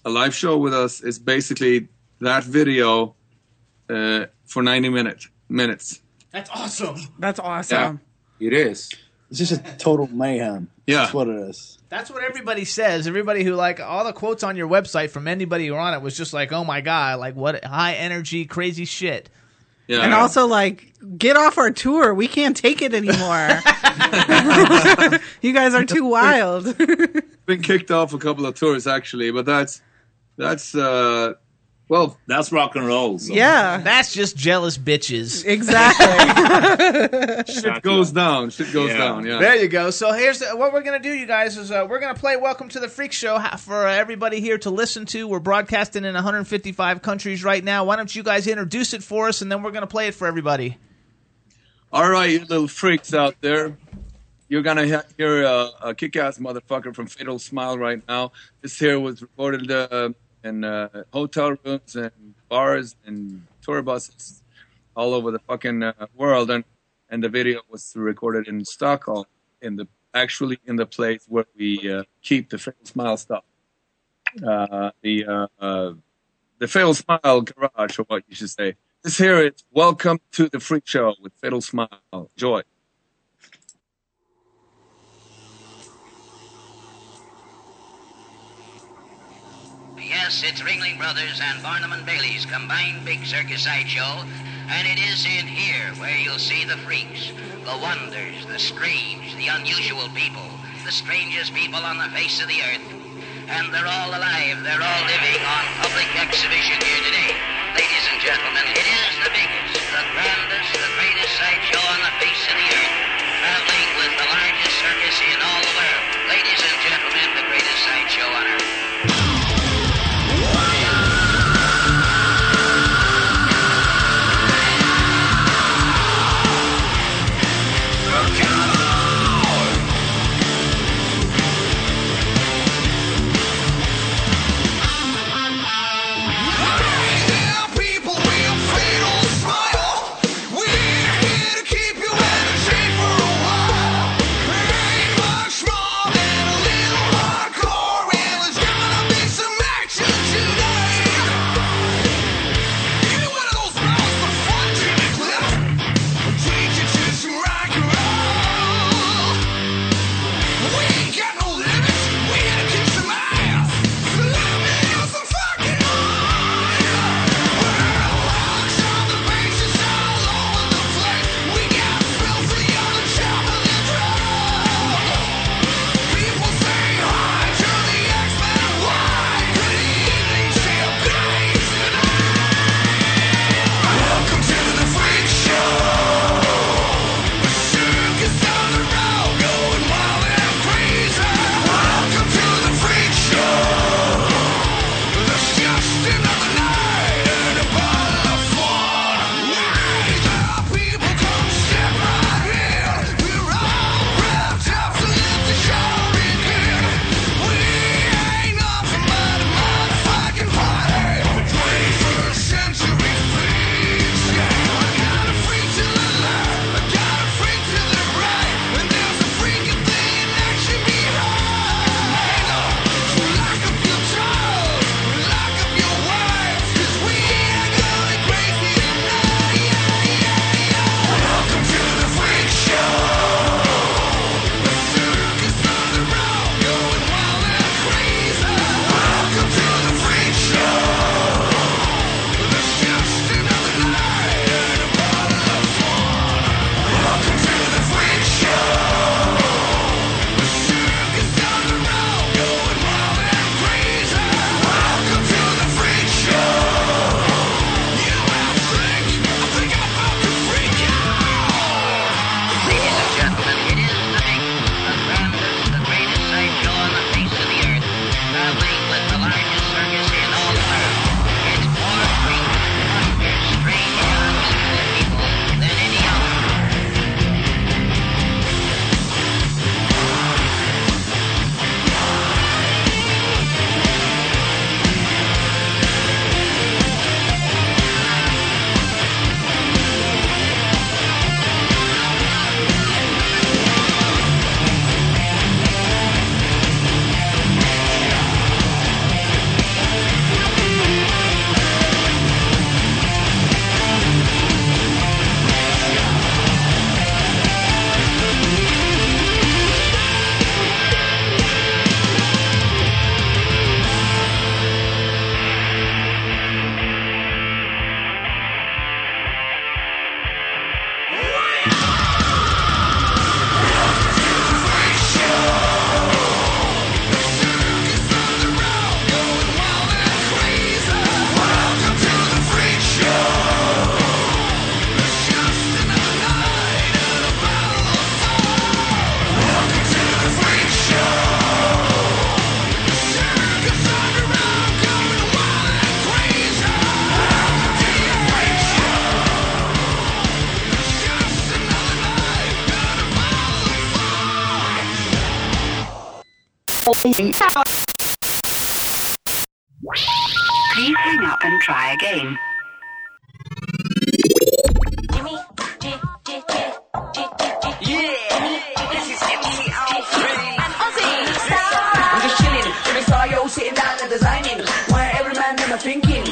a live show with us is basically that video uh, for 90 minutes. Minutes. That's awesome. That's awesome. It is. It's just a total mayhem. Yeah. That's what it is. That's what everybody says. Everybody who like all the quotes on your website from anybody who were on it was just like, "Oh my god, like what high energy, crazy shit." Yeah. And also, like, get off our tour. We can't take it anymore. you guys are too wild. been kicked off a couple of tours actually, but that's that's uh well That's rock and roll. So. yeah, That's just jealous bitches. exactly. shit goes down. Shit goes Yeah. down. Yeah. There you go. So here's the, what we're gonna do, you guys, is uh, we're gonna play "Welcome to the Freak Show" ha- for uh, everybody here to listen to. We're broadcasting in 155 countries right now. Why don't you guys introduce it for us, and then we're gonna play it for everybody. All right, you little freaks out there. You're gonna hear a, a kick-ass motherfucker from Fatal Smile right now. This here was recorded uh, in uh, hotel rooms and bars and tour buses all over the fucking uh, world, and and the video was recorded in Stockholm, in the actually in the place where we uh, keep the Fatal Smile stuff. Uh, the uh, uh, the Fatal Smile garage, or what you should say. This here is Welcome to the Freak Show with Fatal Smile. Joy. Yes, it's Ringling Brothers and Barnum and Bailey's combined big circus sideshow, and it is in here where you'll see the freaks, the wonders, the strange, the unusual people, the strangest people on the face of the earth. And they're all alive, they're all living on public exhibition here today. Ladies and gentlemen, it is the biggest, the grandest, the greatest sideshow on the face of the earth, traveling with the largest circus in all the world. Ladies and gentlemen, the greatest sideshow on earth. Please hang up and try again. Jimmy, J, J, J, J, J, J. Yeah, this is MC Alfred. And Ozzy. I'm just chilling, Jimmy Star, yo, sitting down and designing. Where every man them are thinking,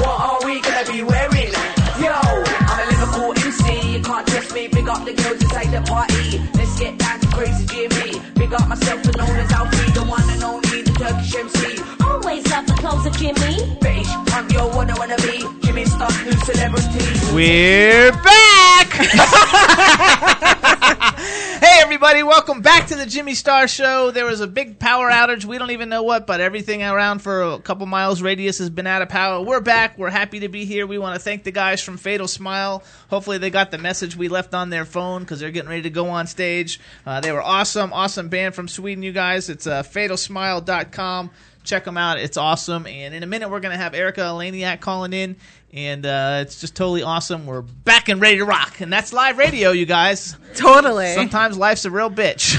what are we gonna be wearing? Yo, I'm a Liverpool MC, you can't test me. Big up the girls inside the party. Myself and known as Alfie, the one and only, the Turkish MC. Always love the clothes of Jimmy. British punk, yo, what I wanna be. Jimmy Star, new celebrity. We're back! hey, everybody, welcome back to the Jimmy Star Show. There was a big power outage. We don't even know what, but everything around for a couple miles radius has been out of power. We're back. We're happy to be here. We want to thank the guys from Fatal Smile. Hopefully, they got the message we left on their phone because they're getting ready to go on stage. Uh, they were awesome, awesome band from Sweden, you guys. It's uh, fatalsmile.com. Check them out. It's awesome. And in a minute, we're going to have Erika Eleniak calling in. And uh, it's just totally awesome. We're back and ready to rock. And that's live radio, you guys. Totally. Sometimes life's a real bitch.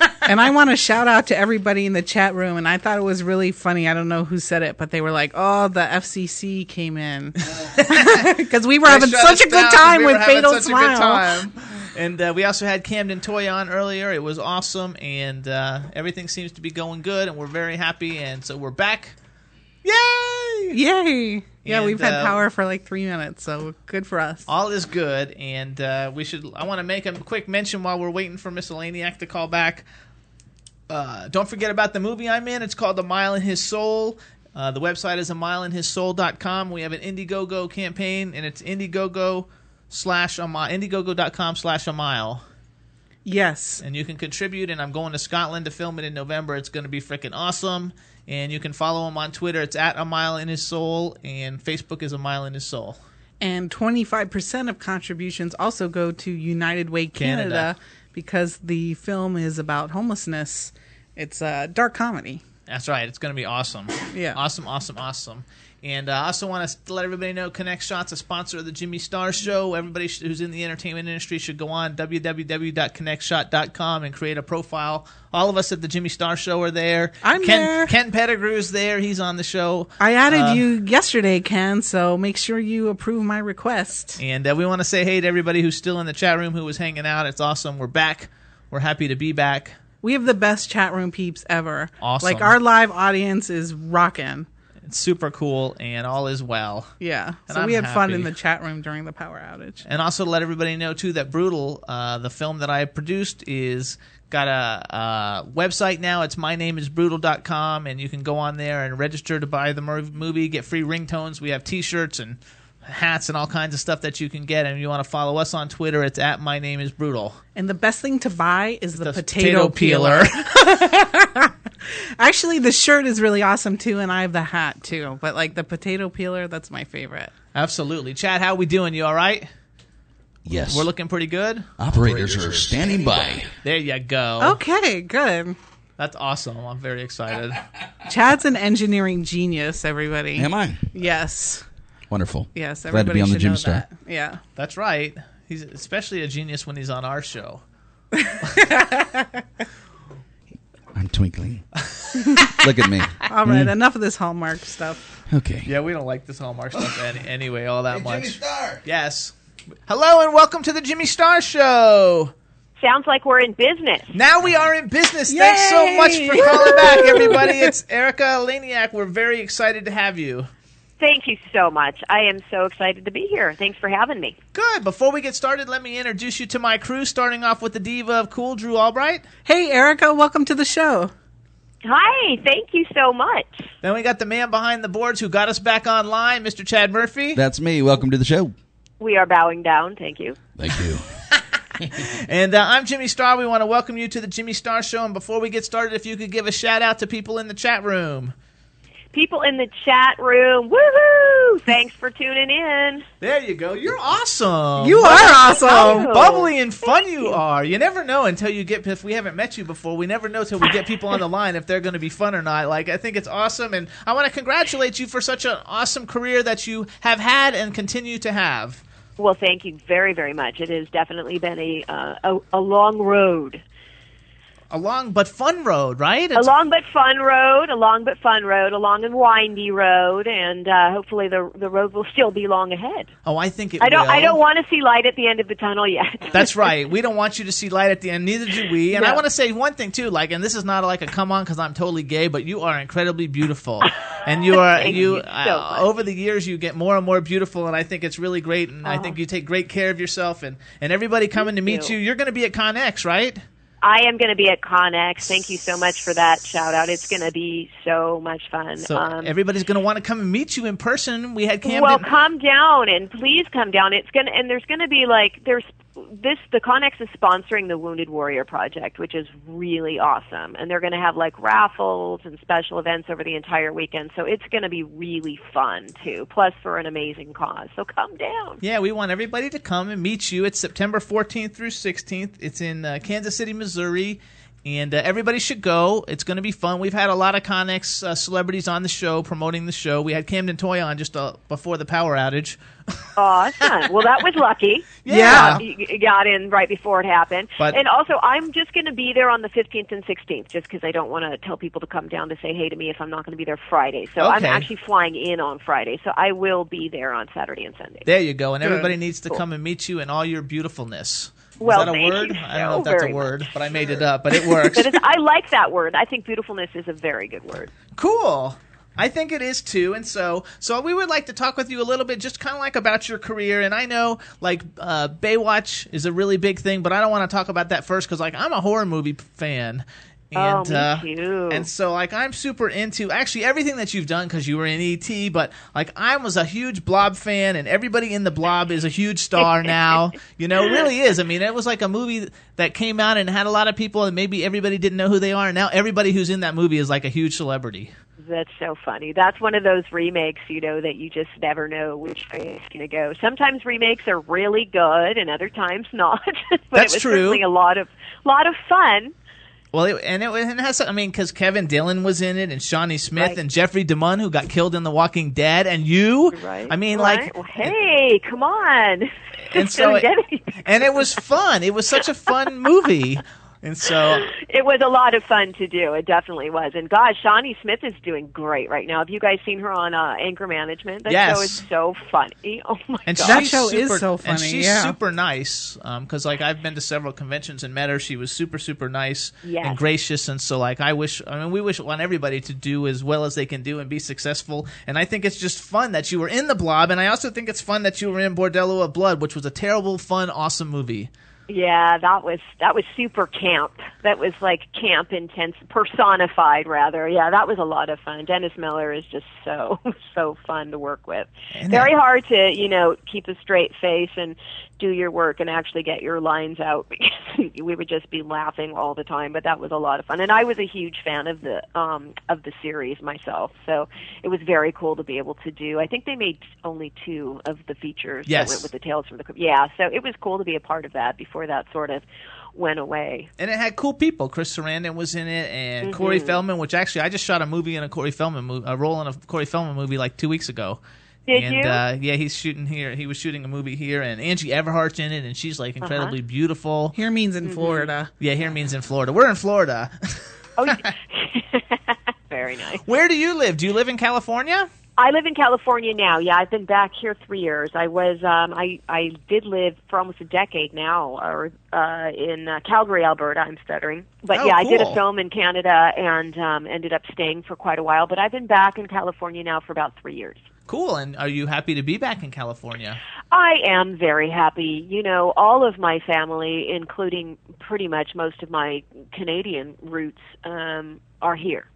and I want to shout out to everybody in the chat room. And I thought it was really funny. I don't know who said it, but they were like, "Oh, the FCC came in because we were They having such a good time we with Fatal Smile." And uh, we also had Camden Toy on earlier. It was awesome, and uh, everything seems to be going good, and we're very happy. And so we're back. Yay! Yay! Yeah, And, we've had uh, power for like three minutes, so good for us. All is good, and uh, we should. I want to make a quick mention while we're waiting for Miss to call back. Uh, don't forget about the movie I'm in. It's called The Mile in His Soul. Uh, the website is a mile in his mileinhissoul.com. We have an Indiegogo campaign, and it's Indiegogo slash a mile, Indiegogo.com slash a mile. Yes. And you can contribute, and I'm going to Scotland to film it in November. It's going to be freaking awesome. And you can follow him on Twitter. It's at a mile in his soul, and Facebook is a mile in his soul. And 25% of contributions also go to United Way Canada, Canada. because the film is about homelessness. It's a dark comedy. That's right. It's going to be awesome. Yeah. Awesome, awesome, awesome. And uh, I also want to let everybody know Connect Shots, a sponsor of the Jimmy Star Show. Everybody sh- who's in the entertainment industry should go on www.connectshot.com and create a profile. All of us at the Jimmy Star Show are there. I'm Ken, there. Ken Pettigrew's there. He's on the show. I added Uh, you yesterday, Ken, so make sure you approve my request. And uh, we want to say hey to everybody who's still in the chat room who was hanging out. It's awesome. We're back. We're happy to be back. We have the best chat room peeps ever. Awesome. Like our live audience is rocking. It's super cool, and all is well. Yeah. And so I'm we had fun in the chat room during the power outage. And also let everybody know too that Brutal, uh, the film that I produced, is got a, uh website now. It's mynameisbrutal.com, and you can go on there and register to buy the movie, get free ringtones. We have T-shirts and hats and all kinds of stuff that you can get. And if you want to follow us on Twitter, it's at my name is brutal. And the best thing to buy is the, potato potato, peeler. Actually, the shirt is really awesome too, and I have the hat too. But like the potato peeler, that's my favorite. Absolutely, Chad. How we doing? You all right? Yes. We're looking pretty good. Operators are standing by. There you go. Okay, good. That's awesome. I'm very excited. Chad's an engineering genius. Everybody. Am I? Yes. Wonderful. Yes. Glad to Everybody be on the should Jimmy know Star. that. Yeah. That's right. He's especially a genius when he's on our show. I'm twinkling. Look at me. All right. Mm. Enough of this Hallmark stuff. Okay. Yeah, we don't like this Hallmark stuff any, anyway, all that much. Jimmy Star. Yes. Hello and welcome to the Jimmy Star Show. Sounds like we're in business. Now we are in business. Thanks so much for calling back, everybody. It's Erika Eleniak. We're very excited to have you. Thank you so much. I am so excited to be here. Thanks for having me. Good. Before we get started, let me introduce you to my crew, starting off with the diva of cool, Drew Albright. Hey, Erika. Welcome to the show. Hi, thank you so much. Then we got the man behind the boards who got us back online, Mr. Chad Murphy. That's me. Welcome to the show. We are bowing down. Thank you. Thank you. And uh, I'm Jimmy Star. We want to welcome you to the Jimmy Star Show. And before we get started, if you could give a shout out to people in the chat room. People in the chat room, woohoo! Thanks for tuning in. There you go. You're awesome. You are awesome. How bubbly and fun you are. You never know until you get. If we haven't met you before, we never know till we get people on the line if they're going to be fun or not. Like I think it's awesome, and I want to congratulate you for such an awesome career that you have had and continue to have. Well, thank you very, very much. It has definitely been a uh, a, a long road. A long but fun road, right? A long but fun road, a long but fun road, a long and windy road, and uh, hopefully the the road will still be long ahead. oh, I think it I don't will. I don't want to see light at the end of the tunnel yet. That's right. We don't want you to see light at the end. Neither do we. And I want to say one thing too. Like, and this is not like a come on because I'm totally gay, but you are incredibly beautiful, and you are Thank you. you so uh, over the years, you get more and more beautiful, and I think it's really great. And I Oh. think you take great care of yourself, and and everybody coming to meet you. you. You're going to be at ConX, right? I am going to be at ConX. Thank you so much for that shout out. It's going to be so much fun. So um, everybody's going to want to come and meet you in person. We had Camden. Well, come down and please come down. It's gonna and there's gonna be like there's this the ConX is sponsoring the Wounded Warrior Project, which is really awesome, and they're gonna have like raffles and special events over the entire weekend. So it's gonna be really fun too. Plus for an amazing cause. So come down. Yeah, we want everybody to come and meet you. It's September 14th through 16th. It's in uh, Kansas City, Missouri. And uh, everybody should go. It's going to be fun. We've had a lot of ConX uh, celebrities on the show, promoting the show. We had Camden Toy on just uh, before the power outage. Awesome. well, that was lucky. Yeah. You you got in right before it happened. But- and also, I'm just going to be there on the 15th and 16th, just because I don't want to tell people to come down to say hey to me if I'm not going to be there Friday. So I'm actually flying in on Friday, so I will be there on Saturday and Sunday. There you go. And Good. everybody needs to Cool. come and meet you in all your beautifulness. Well, is that a word? you I don't know if that's a word, but I made it up. But it works. But it's, I like that word. I think beautifulness is a very good word. Cool. I think it is too, and so so we would like to talk with you a little bit, just kind of like about your career. And I know like uh, Baywatch is a really big thing, but I don't want to talk about that first because like I'm a horror movie fan, Oh, and me uh, too. and so like I'm super into actually everything that you've done because you were in ET. But like I was a huge Blob fan, and everybody in the Blob is a huge star now. you know, it really is. I mean, it was like a movie that came out and had a lot of people, and maybe everybody didn't know who they are. And now everybody who's in that movie is like a huge celebrity. That's so funny. That's one of those remakes, you know, that you just never know which way it's going to go. Sometimes remakes are really good, and other times not. but That's it was true. certainly a lot of lot of fun. Well, it, and it, and it has. I mean, because Kevin Dillon was in it, and Shawnee Smith, Right. and Jeffrey DeMunn, who got killed in The Walking Dead, and you. Right? I mean, Right? like, well, hey, come on. and so, it, and it was fun. It was such a fun movie, and so it was a lot of fun to do. It definitely was. And gosh, Shawnee Smith is doing great right now. Have you guys seen her on uh, Anger Management? That Yes. show is so funny. Oh my and that show super, is so funny. And she's super nice. Because like I've been to several conventions and met her. She was super super nice Yes. and gracious. And so like I wish. I mean, we wish want everybody to do as well as they can do and be successful. And I think it's just fun that you were in the Blob, and I also think it's fun that you were in Bordello of Blood, which was a terrible, fun, awesome movie. Yeah, that was that was super camp. That was like camp intense personified rather. Yeah, that was a lot of fun. Dennis Miller is just so so fun to work with. Very hard to, you know, keep a straight face and do your work and actually get your lines out because we would just be laughing all the time, but that was a lot of fun. And I was a huge fan of the um of the series myself. So it was very cool to be able to do. I think they made only two of the features Yes. that went with the Tales from the. Yeah, so it was cool to be a part of that before that sort of went away. And it had cool people. Chris Sarandon was in it, and Corey Mhm. Feldman, which actually I just shot a movie in a Corey Feldman movie, a role in a Corey Feldman movie like two weeks ago. Did and, you? Uh, yeah, he's shooting here. He was shooting a movie here, and Angie Everhart's in it, and she's like incredibly Uh-huh. beautiful. Here means in Florida. Yeah, here means in Florida. We're in Florida. Oh, very nice. Where do you live? Do you live in California? I live in California now. Yeah, I've been back here three years. I was um I I did live for almost a decade now or uh in uh, Calgary, Alberta. I'm stuttering. But Oh, yeah, I did a film in Canada and um ended up staying for quite a while, but I've been back in California now for about 3 years. Cool. And are you happy to be back in California? I am very happy. You know, all of my family, including pretty much most of my Canadian roots, um, are here.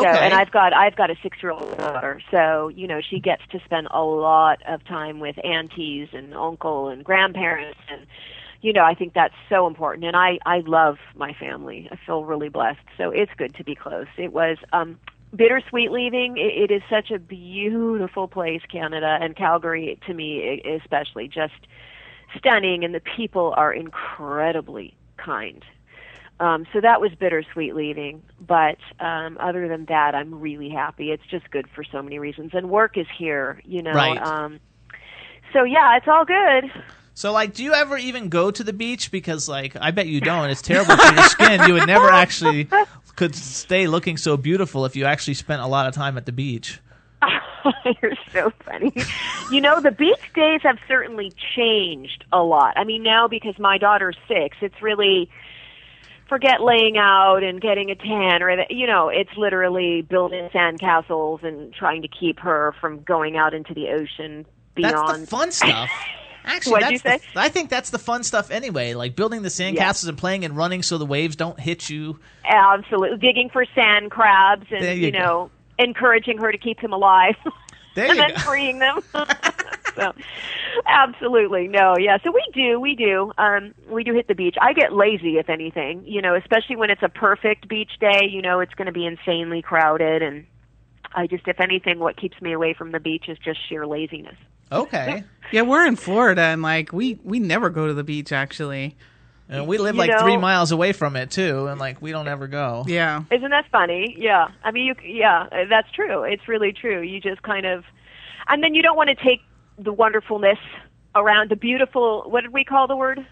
So, Okay. and I've got I've got a six year old daughter, so you know she gets to spend a lot of time with aunties and uncle and grandparents, and you know I think that's so important. And I I love my family. I feel really blessed. So it's good to be close. It was um bittersweet leaving. It, it is such a beautiful place, Canada and Calgary to me especially just stunning, and the people are incredibly kind. Um, so that was bittersweet leaving, but um, other than that, I'm really happy. It's just good for so many reasons, and work is here, you know. Right. Um, so yeah, it's all good. So, like, do you ever even go to the beach? Because, like, I bet you don't. It's terrible for your skin. You would never actually could stay looking so beautiful if you actually spent a lot of time at the beach. You're so funny. You know, the beach days have certainly changed a lot. I mean, now because my daughter's six, it's really forget laying out and getting a tan or you know, it's literally building sandcastles and trying to keep her from going out into the ocean beyond That's the fun stuff. Actually, What'd that's you say? the- I think that's the fun stuff anyway. Like building the sandcastles and playing and running so the waves don't hit you. Absolutely. Digging for sand crabs and, you you, know, encouraging her to keep them alive. There and then go. freeing them. so, absolutely. No, yeah. So we do, we do. Um, we do hit the beach. I get lazy, if anything, you know, especially when it's a perfect beach day, you know, it's going to be insanely crowded. And I just, if anything, what keeps me away from the beach is just sheer laziness. Okay. Yeah, we're in Florida, and like we we never go to the beach. Actually, And we live You like know- three miles away from it too, and like we don't ever go. Yeah. Isn't that funny? Yeah. I mean, you, yeah, uh, that's true. It's really true. You just kind of, and then you don't want to take the wonderfulness around the beautiful, what did we call the word?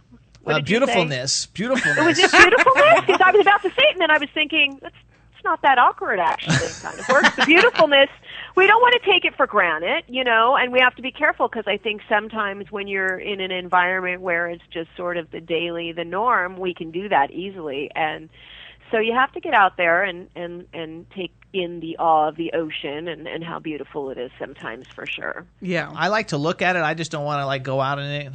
What Uh, did you say? beautifulness, beautifulness. It was just beautifulness because I was about to say it, and then I was thinking that's it's not that awkward actually. It kind of works. The beautifulness. We don't want to take it for granted, you know, and we have to be careful because I think sometimes when you're in an environment where it's just sort of the daily, the norm, we can do that easily, and so you have to get out there and and and take in the awe of the ocean and and how beautiful it is sometimes for sure. Yeah. I like to look at it. I just don't want to like go out in it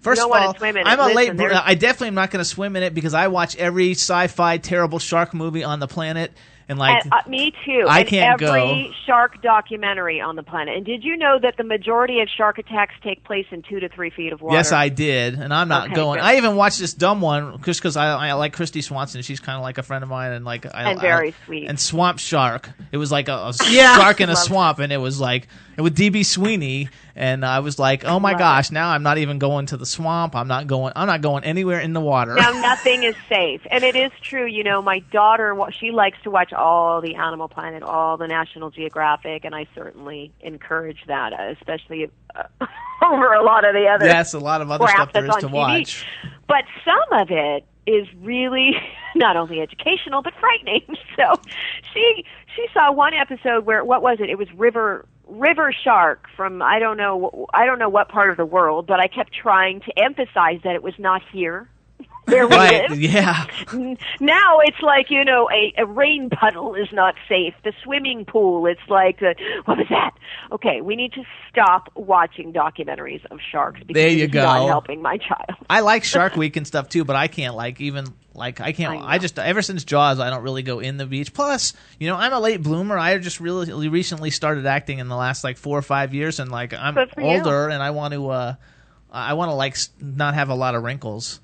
First don't of all, swim in it. I'm a late. there's- I definitely am not going to swim in it because I watch every sci-fi terrible shark movie on the planet, and like and, uh, me too. I and can't every go. shark documentary on the planet. And did you know that the majority of shark attacks take place in two to three feet of water? Yes, I did, and I'm not Okay, going. good. I even watched this dumb one just because I, I like Kristy Swanson. She's kind of like a friend of mine, and like I, And very I- sweet. And Swamp Shark. It was like a, a Yeah. shark in a Love swamp, and it was like it with DB Sweeney, and I was like, oh my gosh, now I'm not even going to the swamp. I'm not going. I'm not going anywhere in the water. Now nothing is safe, and it is true. You know, my daughter, she likes to watch all the Animal Planet, all the National Geographic, and I certainly encourage that, uh, especially uh, over a lot of the other. Yes, a lot of other stuff there is to TV. watch. But some of it is really not only educational but frightening. So she she saw one episode where what was it? It was River River Shark from I don't know I don't know what part of the world, but I kept trying to emphasize that it was not here. Where we Right? live. Yeah. Now it's like you know a, a rain puddle is not safe. The swimming pool, it's like uh what was that? Okay, we need to stop watching documentaries of sharks because There you it's not go. helping my child. I like Shark Week and stuff too, but I can't like even like I can't. I, just ever since Jaws, I don't really go in the beach. Plus, you know, I'm a late bloomer. I just really recently started acting in the last like four or five years, and like I'm for you. older, and I want to. uh I want to like not have a lot of wrinkles.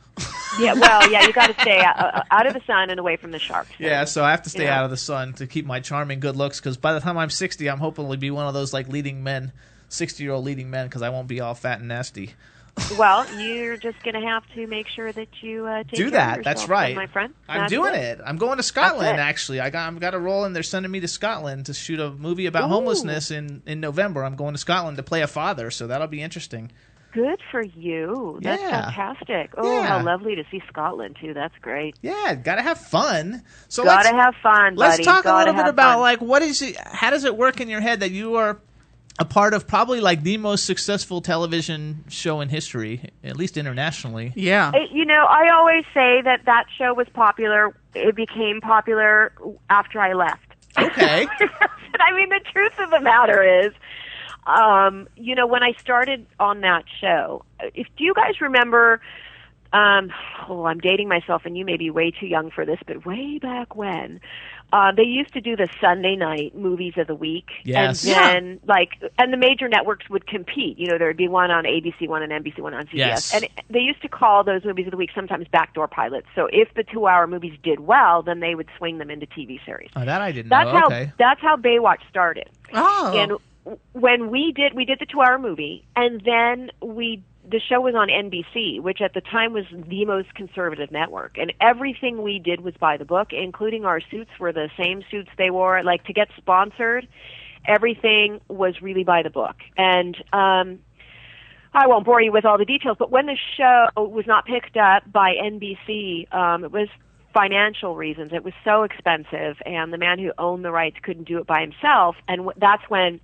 Yeah, well, yeah, you got to stay out, uh, out of the sun and away from the sharks. Yeah, so I have to stay Yeah. out of the sun to keep my charming good looks. Because by the time I'm 60, I'm hoping to be one of those like leading men, 60 year old leading men, because I won't be all fat and nasty. Well, you're just going to have to make sure that you uh, take do that. That's right, my friend. I'm That's doing it. I'm going to Scotland. Actually, I got I've got a role, and they're sending me to Scotland to shoot a movie about Ooh. homelessness in in November. I'm going to Scotland to play a father, so that'll be interesting. Good for you. That's Yeah. fantastic. Oh, Yeah. how lovely to see Scotland too. That's great. Yeah, gotta have fun. So gotta let's, have fun, Let's talk a Gotta little bit about fun. like what is it? How does it work in your head that you are a part of probably like the most successful television show in history, at least internationally? Yeah. It- you know, I always say that that show was popular. It became popular after I left. Okay. I mean, the truth of the matter is, um, you know, when I started on that show, if do you guys remember? Um, oh, I'm dating myself, and you may be way too young for this, but way back when, uh, they used to do the Sunday night movies of the week, Yes. and then like, and the major networks would compete. You know, there would be one on ABC, one on NBC, one on CBS, Yes. and they used to call those movies of the week sometimes backdoor pilots. So if the two-hour movies did well, then they would swing them into TV series. Oh, that I didn't That's know. how okay. that's how Baywatch started. Oh. And w- when we did we did the 2-hour movie and then we the show was on NBC, which at the time was the most conservative network, and everything we did was by the book, including our suits were the same suits they wore. Like to get sponsored, everything was really by the book. And um, I won't bore you with all the details, but when the show was not picked up by NBC, um, it was financial reasons. It was so expensive, and the man who owned the rights couldn't do it by himself, and w- that's when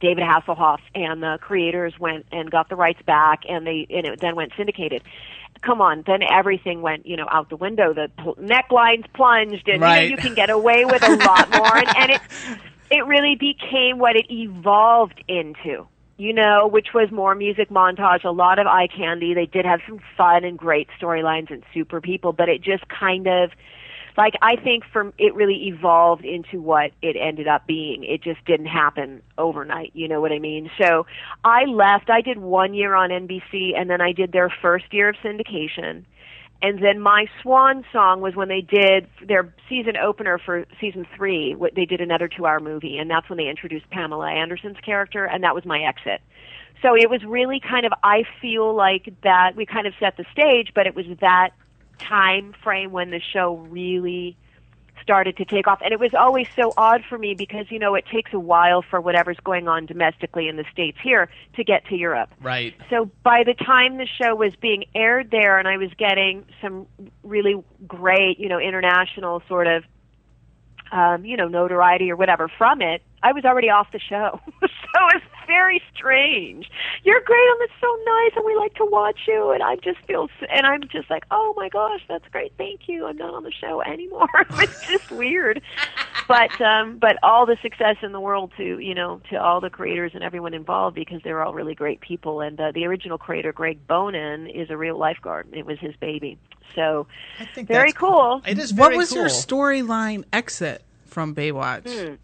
David Hasselhoff and the creators went and got the rights back, and they and it then went syndicated. Come on, then everything went you know out the window. The necklines plunged, and Right. you know you can get away with a lot more, and, and it it really became what it evolved into. You know, which was more music montage, a lot of eye candy. They did have some fun and great storylines and super people, but it just kind of like I think from it really evolved into what it ended up being. It just didn't happen overnight, you know what I mean? So I left. I did 1 year on NBC and then I did their first year of syndication. And then my swan song was when they did their season opener for season 3. wh- They did another 2-hour movie and that's when they introduced Pamela Anderson's character and that was my exit. So it was really kind of I feel like that we kind of set the stage, but it was that time frame when the show really started to take off and it was always so odd for me because you know it takes a while for whatever's going on domestically in the states here to get to Europe. Right. So by the time the show was being aired there and I was getting some really great, you know, international sort of um, you know, notoriety or whatever from it, I was already off the show. so it's very strange. You're great and it's so nice and we like to watch you and I just feel and I'm just like, "Oh my gosh, that's great. Thank you. I'm not on the show anymore." it's just weird. But um but all the success in the world to, you know, to all the creators and everyone involved because they're all really great people and uh, the original creator Greg Bonann is a real lifeguard. It was his baby. So i very that's cool. It is what was your storyline exit from Baywatch? Hmm.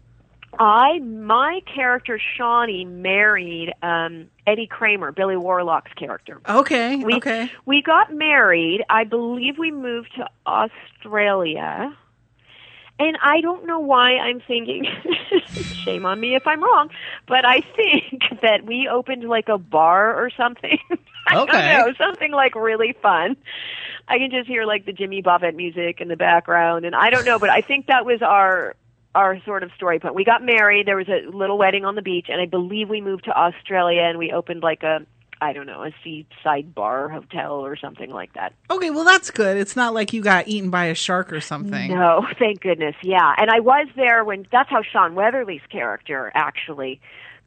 I my character Shauni married um Eddie Kramer, Billy Warlock's character. Okay, We, okay. We got married. I believe we moved to Australia. And I don't know why I'm thinking, shame on me if I'm wrong, but I think that we opened like a bar or something. I Okay. don't know, something like really fun. I can just hear like the Jimmy Buffett music in the background, and I don't know, but I think that was our our sort of story point. We got married. There was a little wedding on the beach, and I believe we moved to Australia, and we opened like a I don't know a seaside bar hotel or something like that. Okay, well that's good. It's not like you got eaten by a shark or something. No, thank goodness. Yeah, and I was there when that's how Shawn Weatherly's character actually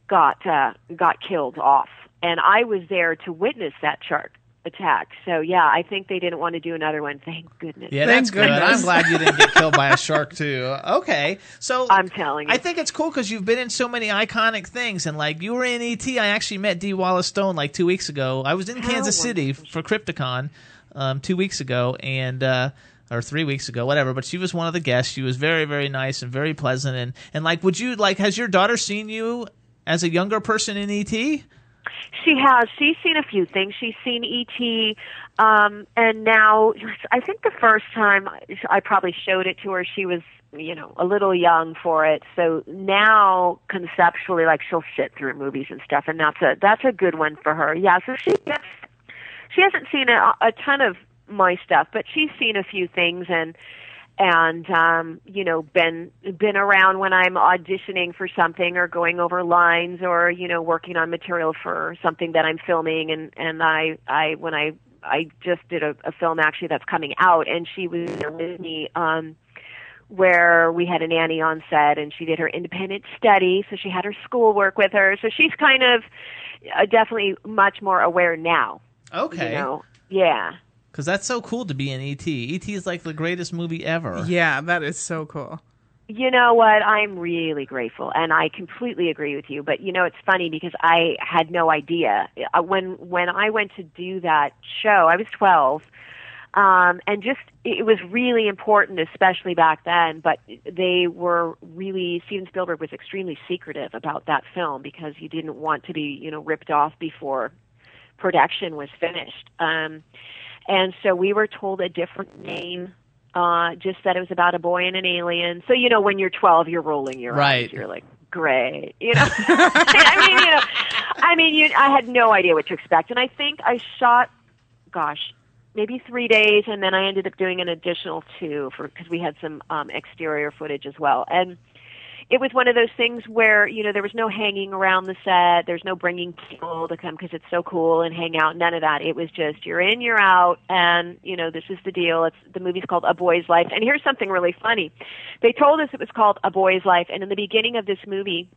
got uh, got killed off, and I was there to witness that shark attack. So yeah, I think they didn't want to do another one. Thank goodness. Yeah, that's good. I'm glad you didn't get killed by a shark too. Okay, so I'm telling you, I think it's cool because you've been in so many iconic things, and like you were in ET. I actually met Dee Wallace Stone like two weeks ago. I was in How Kansas City for Crypticon um, two weeks ago, and. uh or three weeks ago, whatever. But she was one of the guests. She was very, very nice and very pleasant. And, and like, would you like? Has your daughter seen you as a younger person in E ET? She has. She's seen a few things. She's seen E.T. Um, and now, I think the first time I probably showed it to her, she was, you know, a little young for it. So now, conceptually, like she'll sit through movies and stuff, and that's a that's a good one for her. Yeah. So she gets, she hasn't seen a, a ton of my stuff, but she's seen a few things and and um you know been been around when I'm auditioning for something or going over lines or you know working on material for something that I'm filming. And and I I when I I just did a, a film actually that's coming out and she was there with me um where we had a nanny on set and she did her independent study. So she had her schoolwork with her. So she's kind of uh, definitely much more aware now Okay. you know? Yeah Because that's so cool to be in ET. ET is like the greatest movie ever. Yeah, that is so cool. You know what? I'm really grateful, and I completely agree with you. But you know, it's funny because I had no idea Uh, when when I went to do that show. I was 12, um, and just it was really important, especially back then. But they were really Steven Spielberg was extremely secretive about that film because he didn't want to be you know ripped off before production was finished. Um, and so we were told a different name uh just that it was about a boy and an alien. So you know when you're 12 you're rolling your Right. eyes you're like great you know? I mean you know i mean you i had no idea what to expect. And i think i shot gosh maybe three days and then i ended up doing an additional two for because we had some um exterior footage as well. And it was one of those things where you know there was no hanging around the set. There's no bringing people to come because it's so cool and hang out. None of that. It was just you're in, you're out, and you know this is the deal. It's the movie's called A Boy's Life. And here's something really funny. They told us it was called A Boy's Life, and in the beginning of this movie,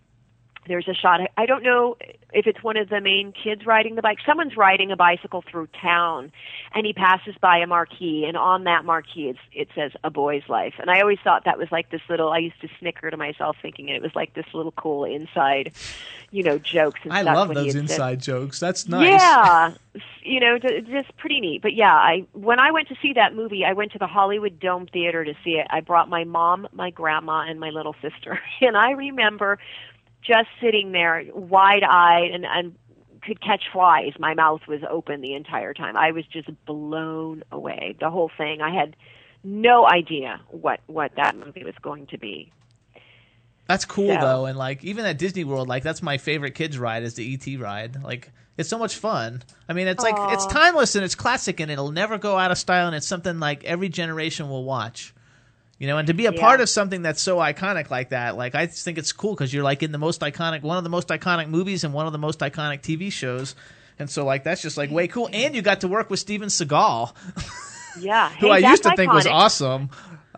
there's a shot. I don't know if it's one of the main kids riding the bike. Someone's riding a bicycle through town, and he passes by a marquee, and on that marquee it's, it says "A Boy's Life." And I always thought that was like this little. I used to snicker to myself, thinking it was like this little cool inside, you know, jokes and I stuff. love those said- inside jokes. That's nice. yeah, you know, just pretty neat. But yeah, I when I went to see that movie, I went to the Hollywood Dome Theater to see it. I brought my mom, my grandma, and my little sister, and I remember just sitting there, wide-eyed, and and could catch flies. My mouth was open the entire time. I was just blown away. The whole thing. I had no idea what what that movie was going to be. That's cool So- though, and like even at Disney World, like that's my favorite kids ride is the ET ride. Like it's so much fun. I mean, it's like it's timeless and it's classic and it'll never go out of style and it's something like every generation will watch. You know, and to be a Yeah. part of something that's so iconic like that, like I just think it's cool because you're like in the most iconic, one of the most iconic movies and one of the most iconic TV shows, and so like that's just like way cool. And you got to work with Steven Seagal, Yeah, who I used to think was awesome.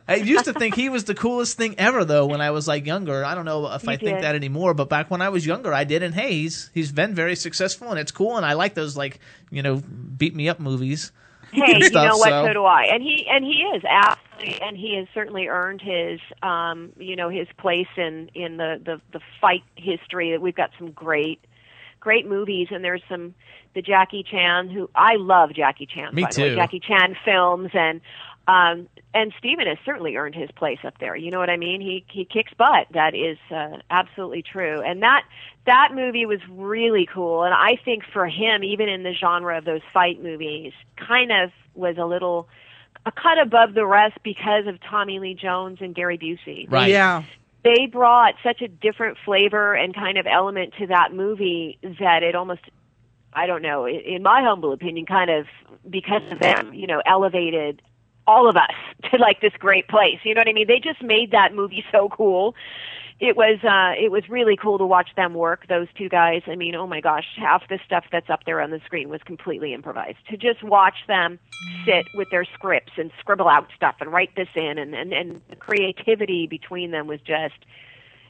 I used to think he was the coolest thing ever, though. When I was like younger, I don't know if You I think that anymore. But back when I was younger, I did. And hey, he's he's been very successful, and it's cool. And I like those like you know beat me up movies. hey, and you know what? so- So do I. And he and he is absolutely, and he has certainly earned his, um, you know, his place in in the the the fight history. That we've got some great, great movies, and there's some the Jackie Chan who I love Jackie Chan. Me by the way, too. Jackie Chan films and. Um, and Steven has certainly earned his place up there. You know what I mean? He he kicks butt. That is uh, absolutely true. And that that movie was really cool. And I think for him, even in the genre of those fight movies, kind of was a little a cut above the rest because of Tommy Lee Jones and Gary Busey. Right. Yeah. They brought such a different flavor and kind of element to that movie that it almost I don't know, in in my humble opinion, kind of because of them, you know, elevated all of us to like this great place. You know what I mean? They just made that movie so cool. It was uh it was really cool to watch them work, those two guys. I mean, oh my gosh, half the stuff that's up there on the screen was completely improvised. To just watch them sit with their scripts and scribble out stuff and write this in and and, and the creativity between them was just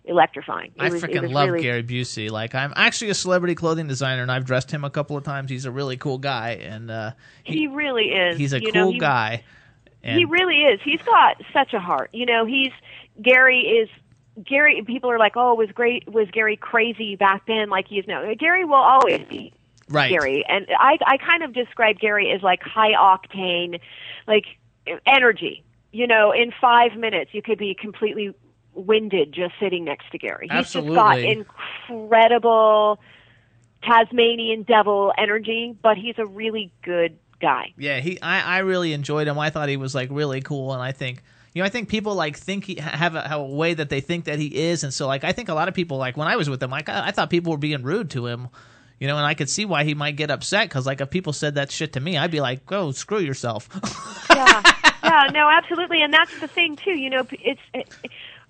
electrifying. It I was, freaking love really, Gary Busey. Like I'm actually a celebrity clothing designer, and I've dressed him a couple of times. He's a really cool guy, and uh, He really is. he's a you cool know, he- guy. And he really is. He's got such a heart. You know, he's Gary is Gary. People are like, "Oh, was great? Was Gary crazy back then?" Like he is now. Gary will always be Right. Gary, and I I kind of describe Gary as like high octane, like energy. You know, in five minutes you could be completely winded just sitting next to Gary. He's just got incredible Tasmanian devil energy, but he's a really good guy. Yeah, he. I, I really enjoyed him. I thought he was like really cool, and I think you know I think people like think he have a, have a way that they think that he is, and so like I think a lot of people like when I was with him, like I, I thought people were being rude to him. You know, and I could see why he might get upset because, like, if people said that shit to me, I'd be like, "Go screw yourself." yeah, yeah, no, absolutely, and that's the thing too. You know, it's it,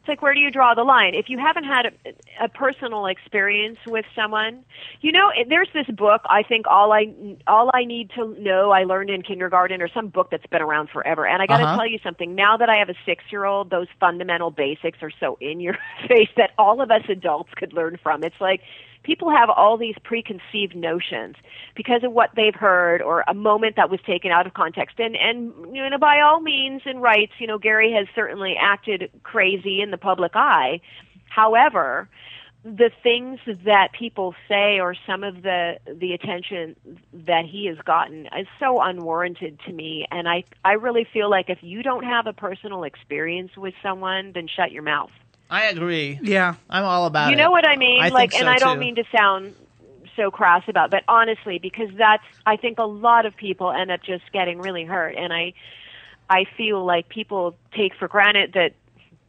it's like where do you draw the line? If you haven't had a, a personal experience with someone, you know, there's this book. I think all I all I need to know I learned in kindergarten, or some book that's been around forever. And I got to Uh-huh. tell you something. Now that I have a six year old, those fundamental basics are so in your face that all of us adults could learn from. It's like people have all these preconceived notions because of what they've heard or a moment that was taken out of context. And and you know by all means and rights you know Gary has certainly acted crazy in the public eye. However the things that people say or some of the the attention that he has gotten is so unwarranted to me. And i i really feel like if you don't have a personal experience with someone then shut your mouth I agree. Yeah, I'm all about you it. You know what I mean? I like, think and so, I don't too. mean to sound so crass about, but honestly, because that's I think a lot of people end up just getting really hurt, and I I feel like people take for granted that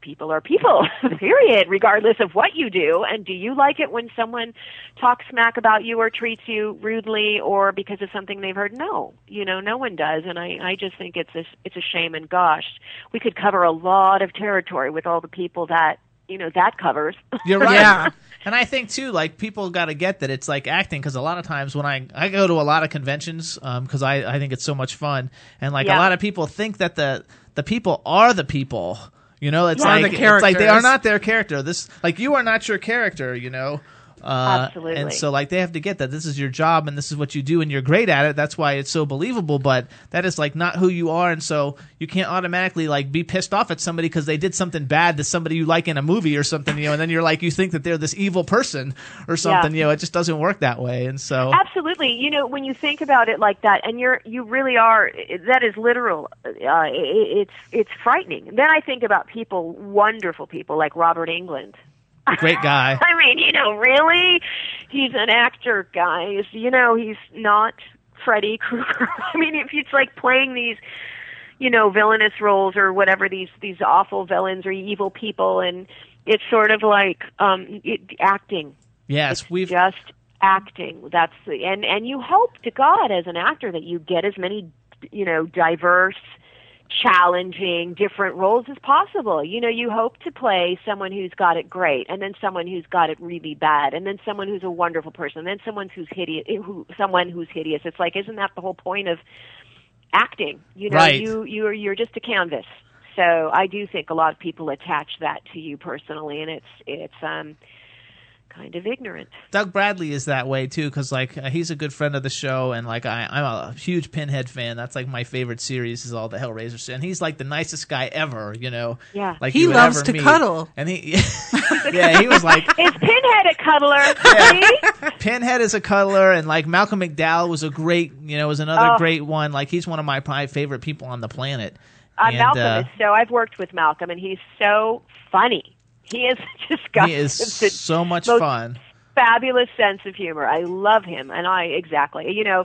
people are people, period, regardless of what you do. And do you like it when someone talks smack about you or treats you rudely or because of something they've heard? No, you know, no one does. And I, I just think it's a, it's a shame. And gosh, we could cover a lot of territory with all the people that you know that covers. You're right. Yeah. And I think too, like people got to get that it's like acting because a lot of times when I I go to a lot of conventions um, because I I think it's so much fun and like Yeah. a lot of people think that the the people are the people. You know, it's Yeah. like The it's like they are not their character. This like you are not your character. You know. Uh, Absolutely. And so, like, they have to get that this is your job and this is what you do, and you're great at it. That's why it's so believable. But that is like not who you are, and so you can't automatically like be pissed off at somebody because they did something bad to somebody you like in a movie or something, you know. And then you're like, you think that they're this evil person or something, you know. It just doesn't work that way, and so Absolutely. You know, when you think about it like that, and you're you really are. That is literal. Uh, it, it's it's frightening. Then I think about people, wonderful people like Robert Englund. Great guy. I mean, you know, really, he's an actor, guys. You know, he's not Freddy Krueger. I mean, if it's like playing these, you know, villainous roles or whatever these these awful villains or evil people, and it's sort of like um it, acting. Yes, we've just acting. That's the and and you hope to God as an actor that you get as many, you know, diverse challenging different roles as possible. You know, you hope to play someone who's got it great and then someone who's got it really bad and then someone who's a wonderful person and then someone who's hideous who someone who's hideous. It's like isn't that the whole point of acting? You know, Right. you you're you're just a canvas. So I do think a lot of people attach that to you personally and it's it's um kind of ignorant. Doug Bradley is that way too, because like uh, he's a good friend of the show, and like I, I'm a huge Pinhead fan. That's like my favorite series is all the Hellraiser, and he's like the nicest guy ever. You know, Yeah. like He loves to meet. cuddle. and he, yeah, he was like Is Pinhead a cuddler? See? Pinhead is a cuddler, and like Malcolm McDowell was a great, you know, was another Oh. great one. Like he's one of my probably favorite people on the planet. Uh, And, Malcolm uh, is so. I've worked with Malcolm, and he's so funny. He is just got he is so much fun. fabulous sense of humor. I love him, and I exactly. You know,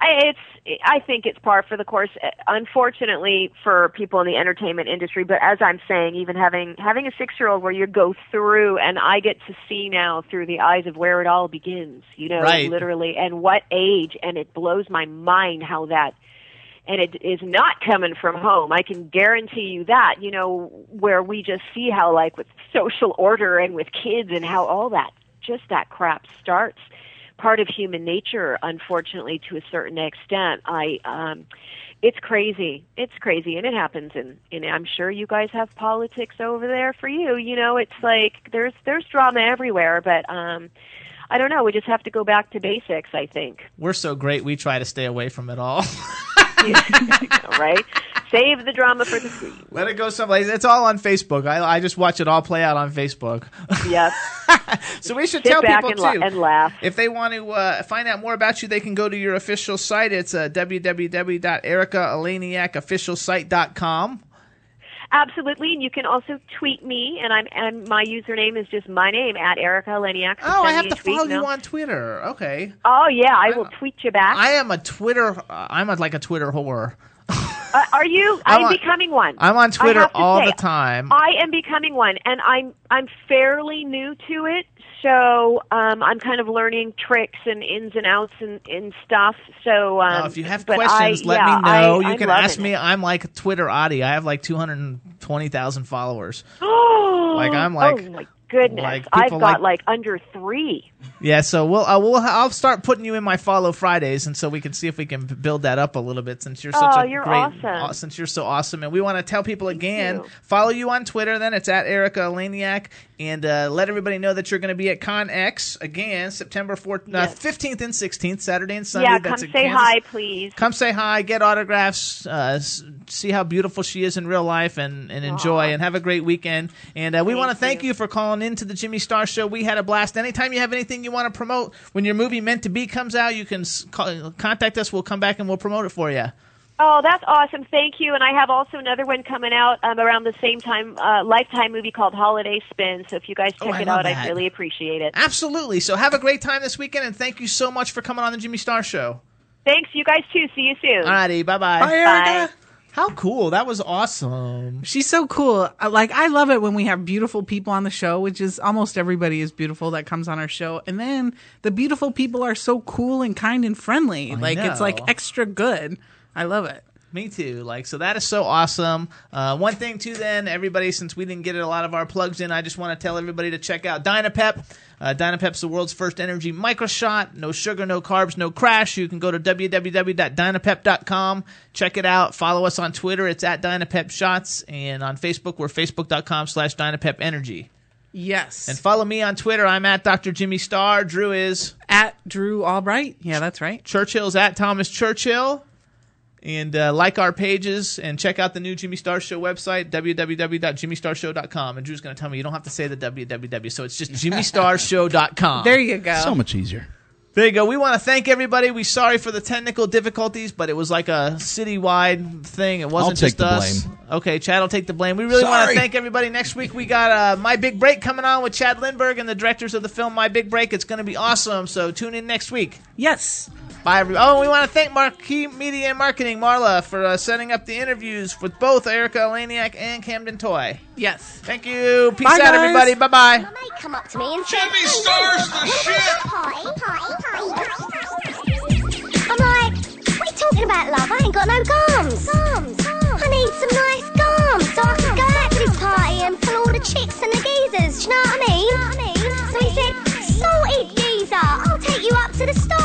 I, it's. I think it's par for the course. uh, Unfortunately, for people in the entertainment industry, but as I'm saying, even having having a six year old where you go through, and I get to see now through the eyes of where it all begins. You know, Right. literally, and what age, and it blows my mind how that and it is not coming from home. I can guarantee you that, you know, where we just see how like with social order and with kids and how all that just that crap starts. Part of human nature, unfortunately, to a certain extent. I um it's crazy. It's crazy and it happens and, and I'm sure you guys have politics over there for you. You know, it's like there's there's drama everywhere, but um I don't know, we just have to go back to basics, I think. We're so great. We try to stay away from it all. right? Save the drama for the screen. Let it go someplace. It's all on Facebook. I, I just watch it all play out on Facebook. Yep. so we should Sit tell people and, la- too. and laugh. If they want to uh, find out more about you, they can go to your official site. It's uh, www.erikaeleniakofficialsite.com. Absolutely, and you can also tweet me, and I'm and my username is just my name at Erika Eleniak. So Oh, I have to follow you on Twitter. Okay. Oh yeah, I will tweet you back. I am a Twitter. Uh, I'm a, like a Twitter whore. Uh, are you? I'm I'm, on- becoming one. I'm on Twitter all say, the time. I am becoming one, and I'm I'm fairly new to it, so um, I'm kind of learning tricks and ins and outs and, and stuff. So um, Uh, if you have questions, I, let yeah, me know. I, you I'm can ask me. I'm like Twitter Audie. I have like 220,000 followers. Oh, Like, I'm like- oh my goodness, like, I've got like- like under three. Yeah, so we'll, uh, we'll I'll start putting you in my follow Fridays, and so we can see if we can build that up a little bit. Since you're such Oh, a you're great, awesome. aw- since you're so awesome, and we want to tell people again, you. follow you on Twitter. Then it's at Erika Eleniak, and uh, let everybody know that you're going to be at ConX again, September 4th, uh, Yes. 15th and 16th, Saturday and Sunday. yeah, That's come say Kansas. hi, please. Come say hi, get autographs, uh, see how beautiful she is in real life, and, and enjoy, and have a great weekend. And uh, we want to thank you. for calling in to the Jimmy Star Show. We had a blast. Anytime you have anything you want to promote, when your movie Meant to Be comes out, you can call, contact us. We'll come back and we'll promote it for you. Oh, that's awesome. Thank you. And I have also another one coming out um, around the same time, uh, Lifetime movie called Holiday Spin. So if you guys check Oh, it out, that. I'd really appreciate it. Absolutely. So have a great time this weekend, and thank you so much for coming on the Jimmy Star Show. Thanks. You guys too. See you soon. Alrighty, bye bye. Bye, Erika. How cool! That was awesome. She's so cool. Like I love it when we have beautiful people on the show, which is almost everybody is beautiful that comes on our show. And then the beautiful people are so cool and kind and friendly. I like it's like extra good. I love it. Me too. Like so, that is so awesome. Uh, one thing too, then everybody, since we didn't get a lot of our plugs in, I just want to tell everybody to check out Dynapep. Uh, Dynapep's the world's first energy microshot. No sugar, no carbs, no crash. You can go to www.dynapep.com. Check it out. Follow us on Twitter. It's at Dynapep Shots, and on Facebook, we're facebook.com/slash Dynapep Energy. Yes. And follow me on Twitter. I'm at Dr. Jimmy Star. Drew is at Drew Albright. Yeah, that's right. Churchill's at Thomas Churchill. And uh, like our pages and check out the new Jimmy Star Show website, www.jimmystarshow.com. And Drew's going to tell me you don't have to say the www, so it's just jimmystarshow.com. There you go. So much easier. There you go. We want to thank everybody. We sorry for the technical difficulties, but it was like a citywide thing. It wasn't I'll take just the us. blame. Okay, Chad will take the blame. We really want to thank everybody. Next week we got uh, My Big Break coming on with Chad Lindberg and the directors of the film My Big Break. It's going to be awesome. So tune in next week. Yes. Bye, everybody. Oh, we want to thank Marquee Media and Marketing, Marla, for uh, setting up the interviews with both Erika Eleniak and Camden Toy. Yes. Thank you. Peace Bye, out, guys. everybody. Bye bye. Come up to me and said, Jimmy Stars the shit. I'm like, what are you talking about, love? I ain't got no gums. Gums. gums. I need some nice gums so I can go out to this party and pull all the chicks and the geezers. Do you know what I mean? So he said, Salted geezer, I'll take you up to the store.